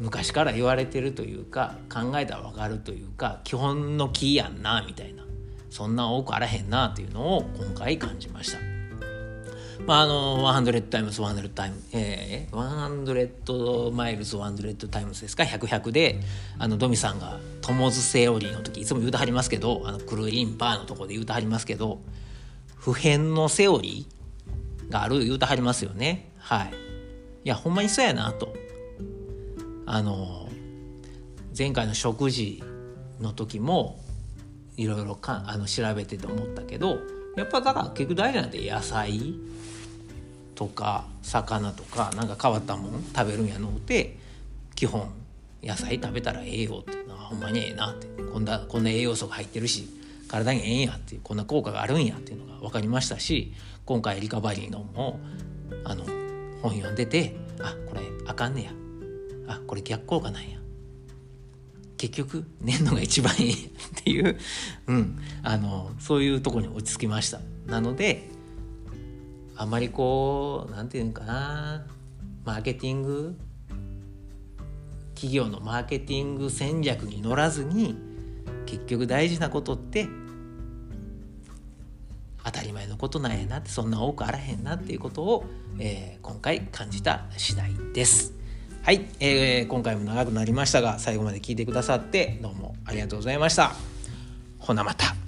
昔から言われてるというか考えたら分かるというか基本のキーやんなみたいなそんな多くあらへんなというのを今回感じました。まあ、あの、100 times 100 times、えー、100マイルズ100 times ですか、100、100で、あの、ドミさんが、トモズセオリーの時、いつも言うてはりますけど、あの、クルーリンパーのとこで言うてはりますけど、普遍のセオリーがある言うてはりますよね。はい。いや、ほんまにそうやなと。あの、前回の食事の時も、いろいろかあの調べてて思ったけどやっぱだから結局大事なんて野菜とか魚とかなんか変わったもん食べるんやのうて基本野菜食べたらええよってあほんまにええなってこんなこんな栄養素が入ってるし体にええんやっていうこんな効果があるんやっていうのが分かりましたし今回リカバリーのもあの本読んでてあこれあかんねや。あこれ逆効果なんや。結局寝るのが一番いい。っていう、うん、あのそういうとこに落ち着きました。なのであんまりこう何て言うんかな。マーケティング企業のマーケティング戦略に乗らずに結局大事なことって当たり前のことなんやなってそんな多くあらへんなっていうことを、えー、今回感じた次第です。はい、えー、今回も長くなりましたが最後まで聞いてくださってどうもありがとうございました。ほなまた。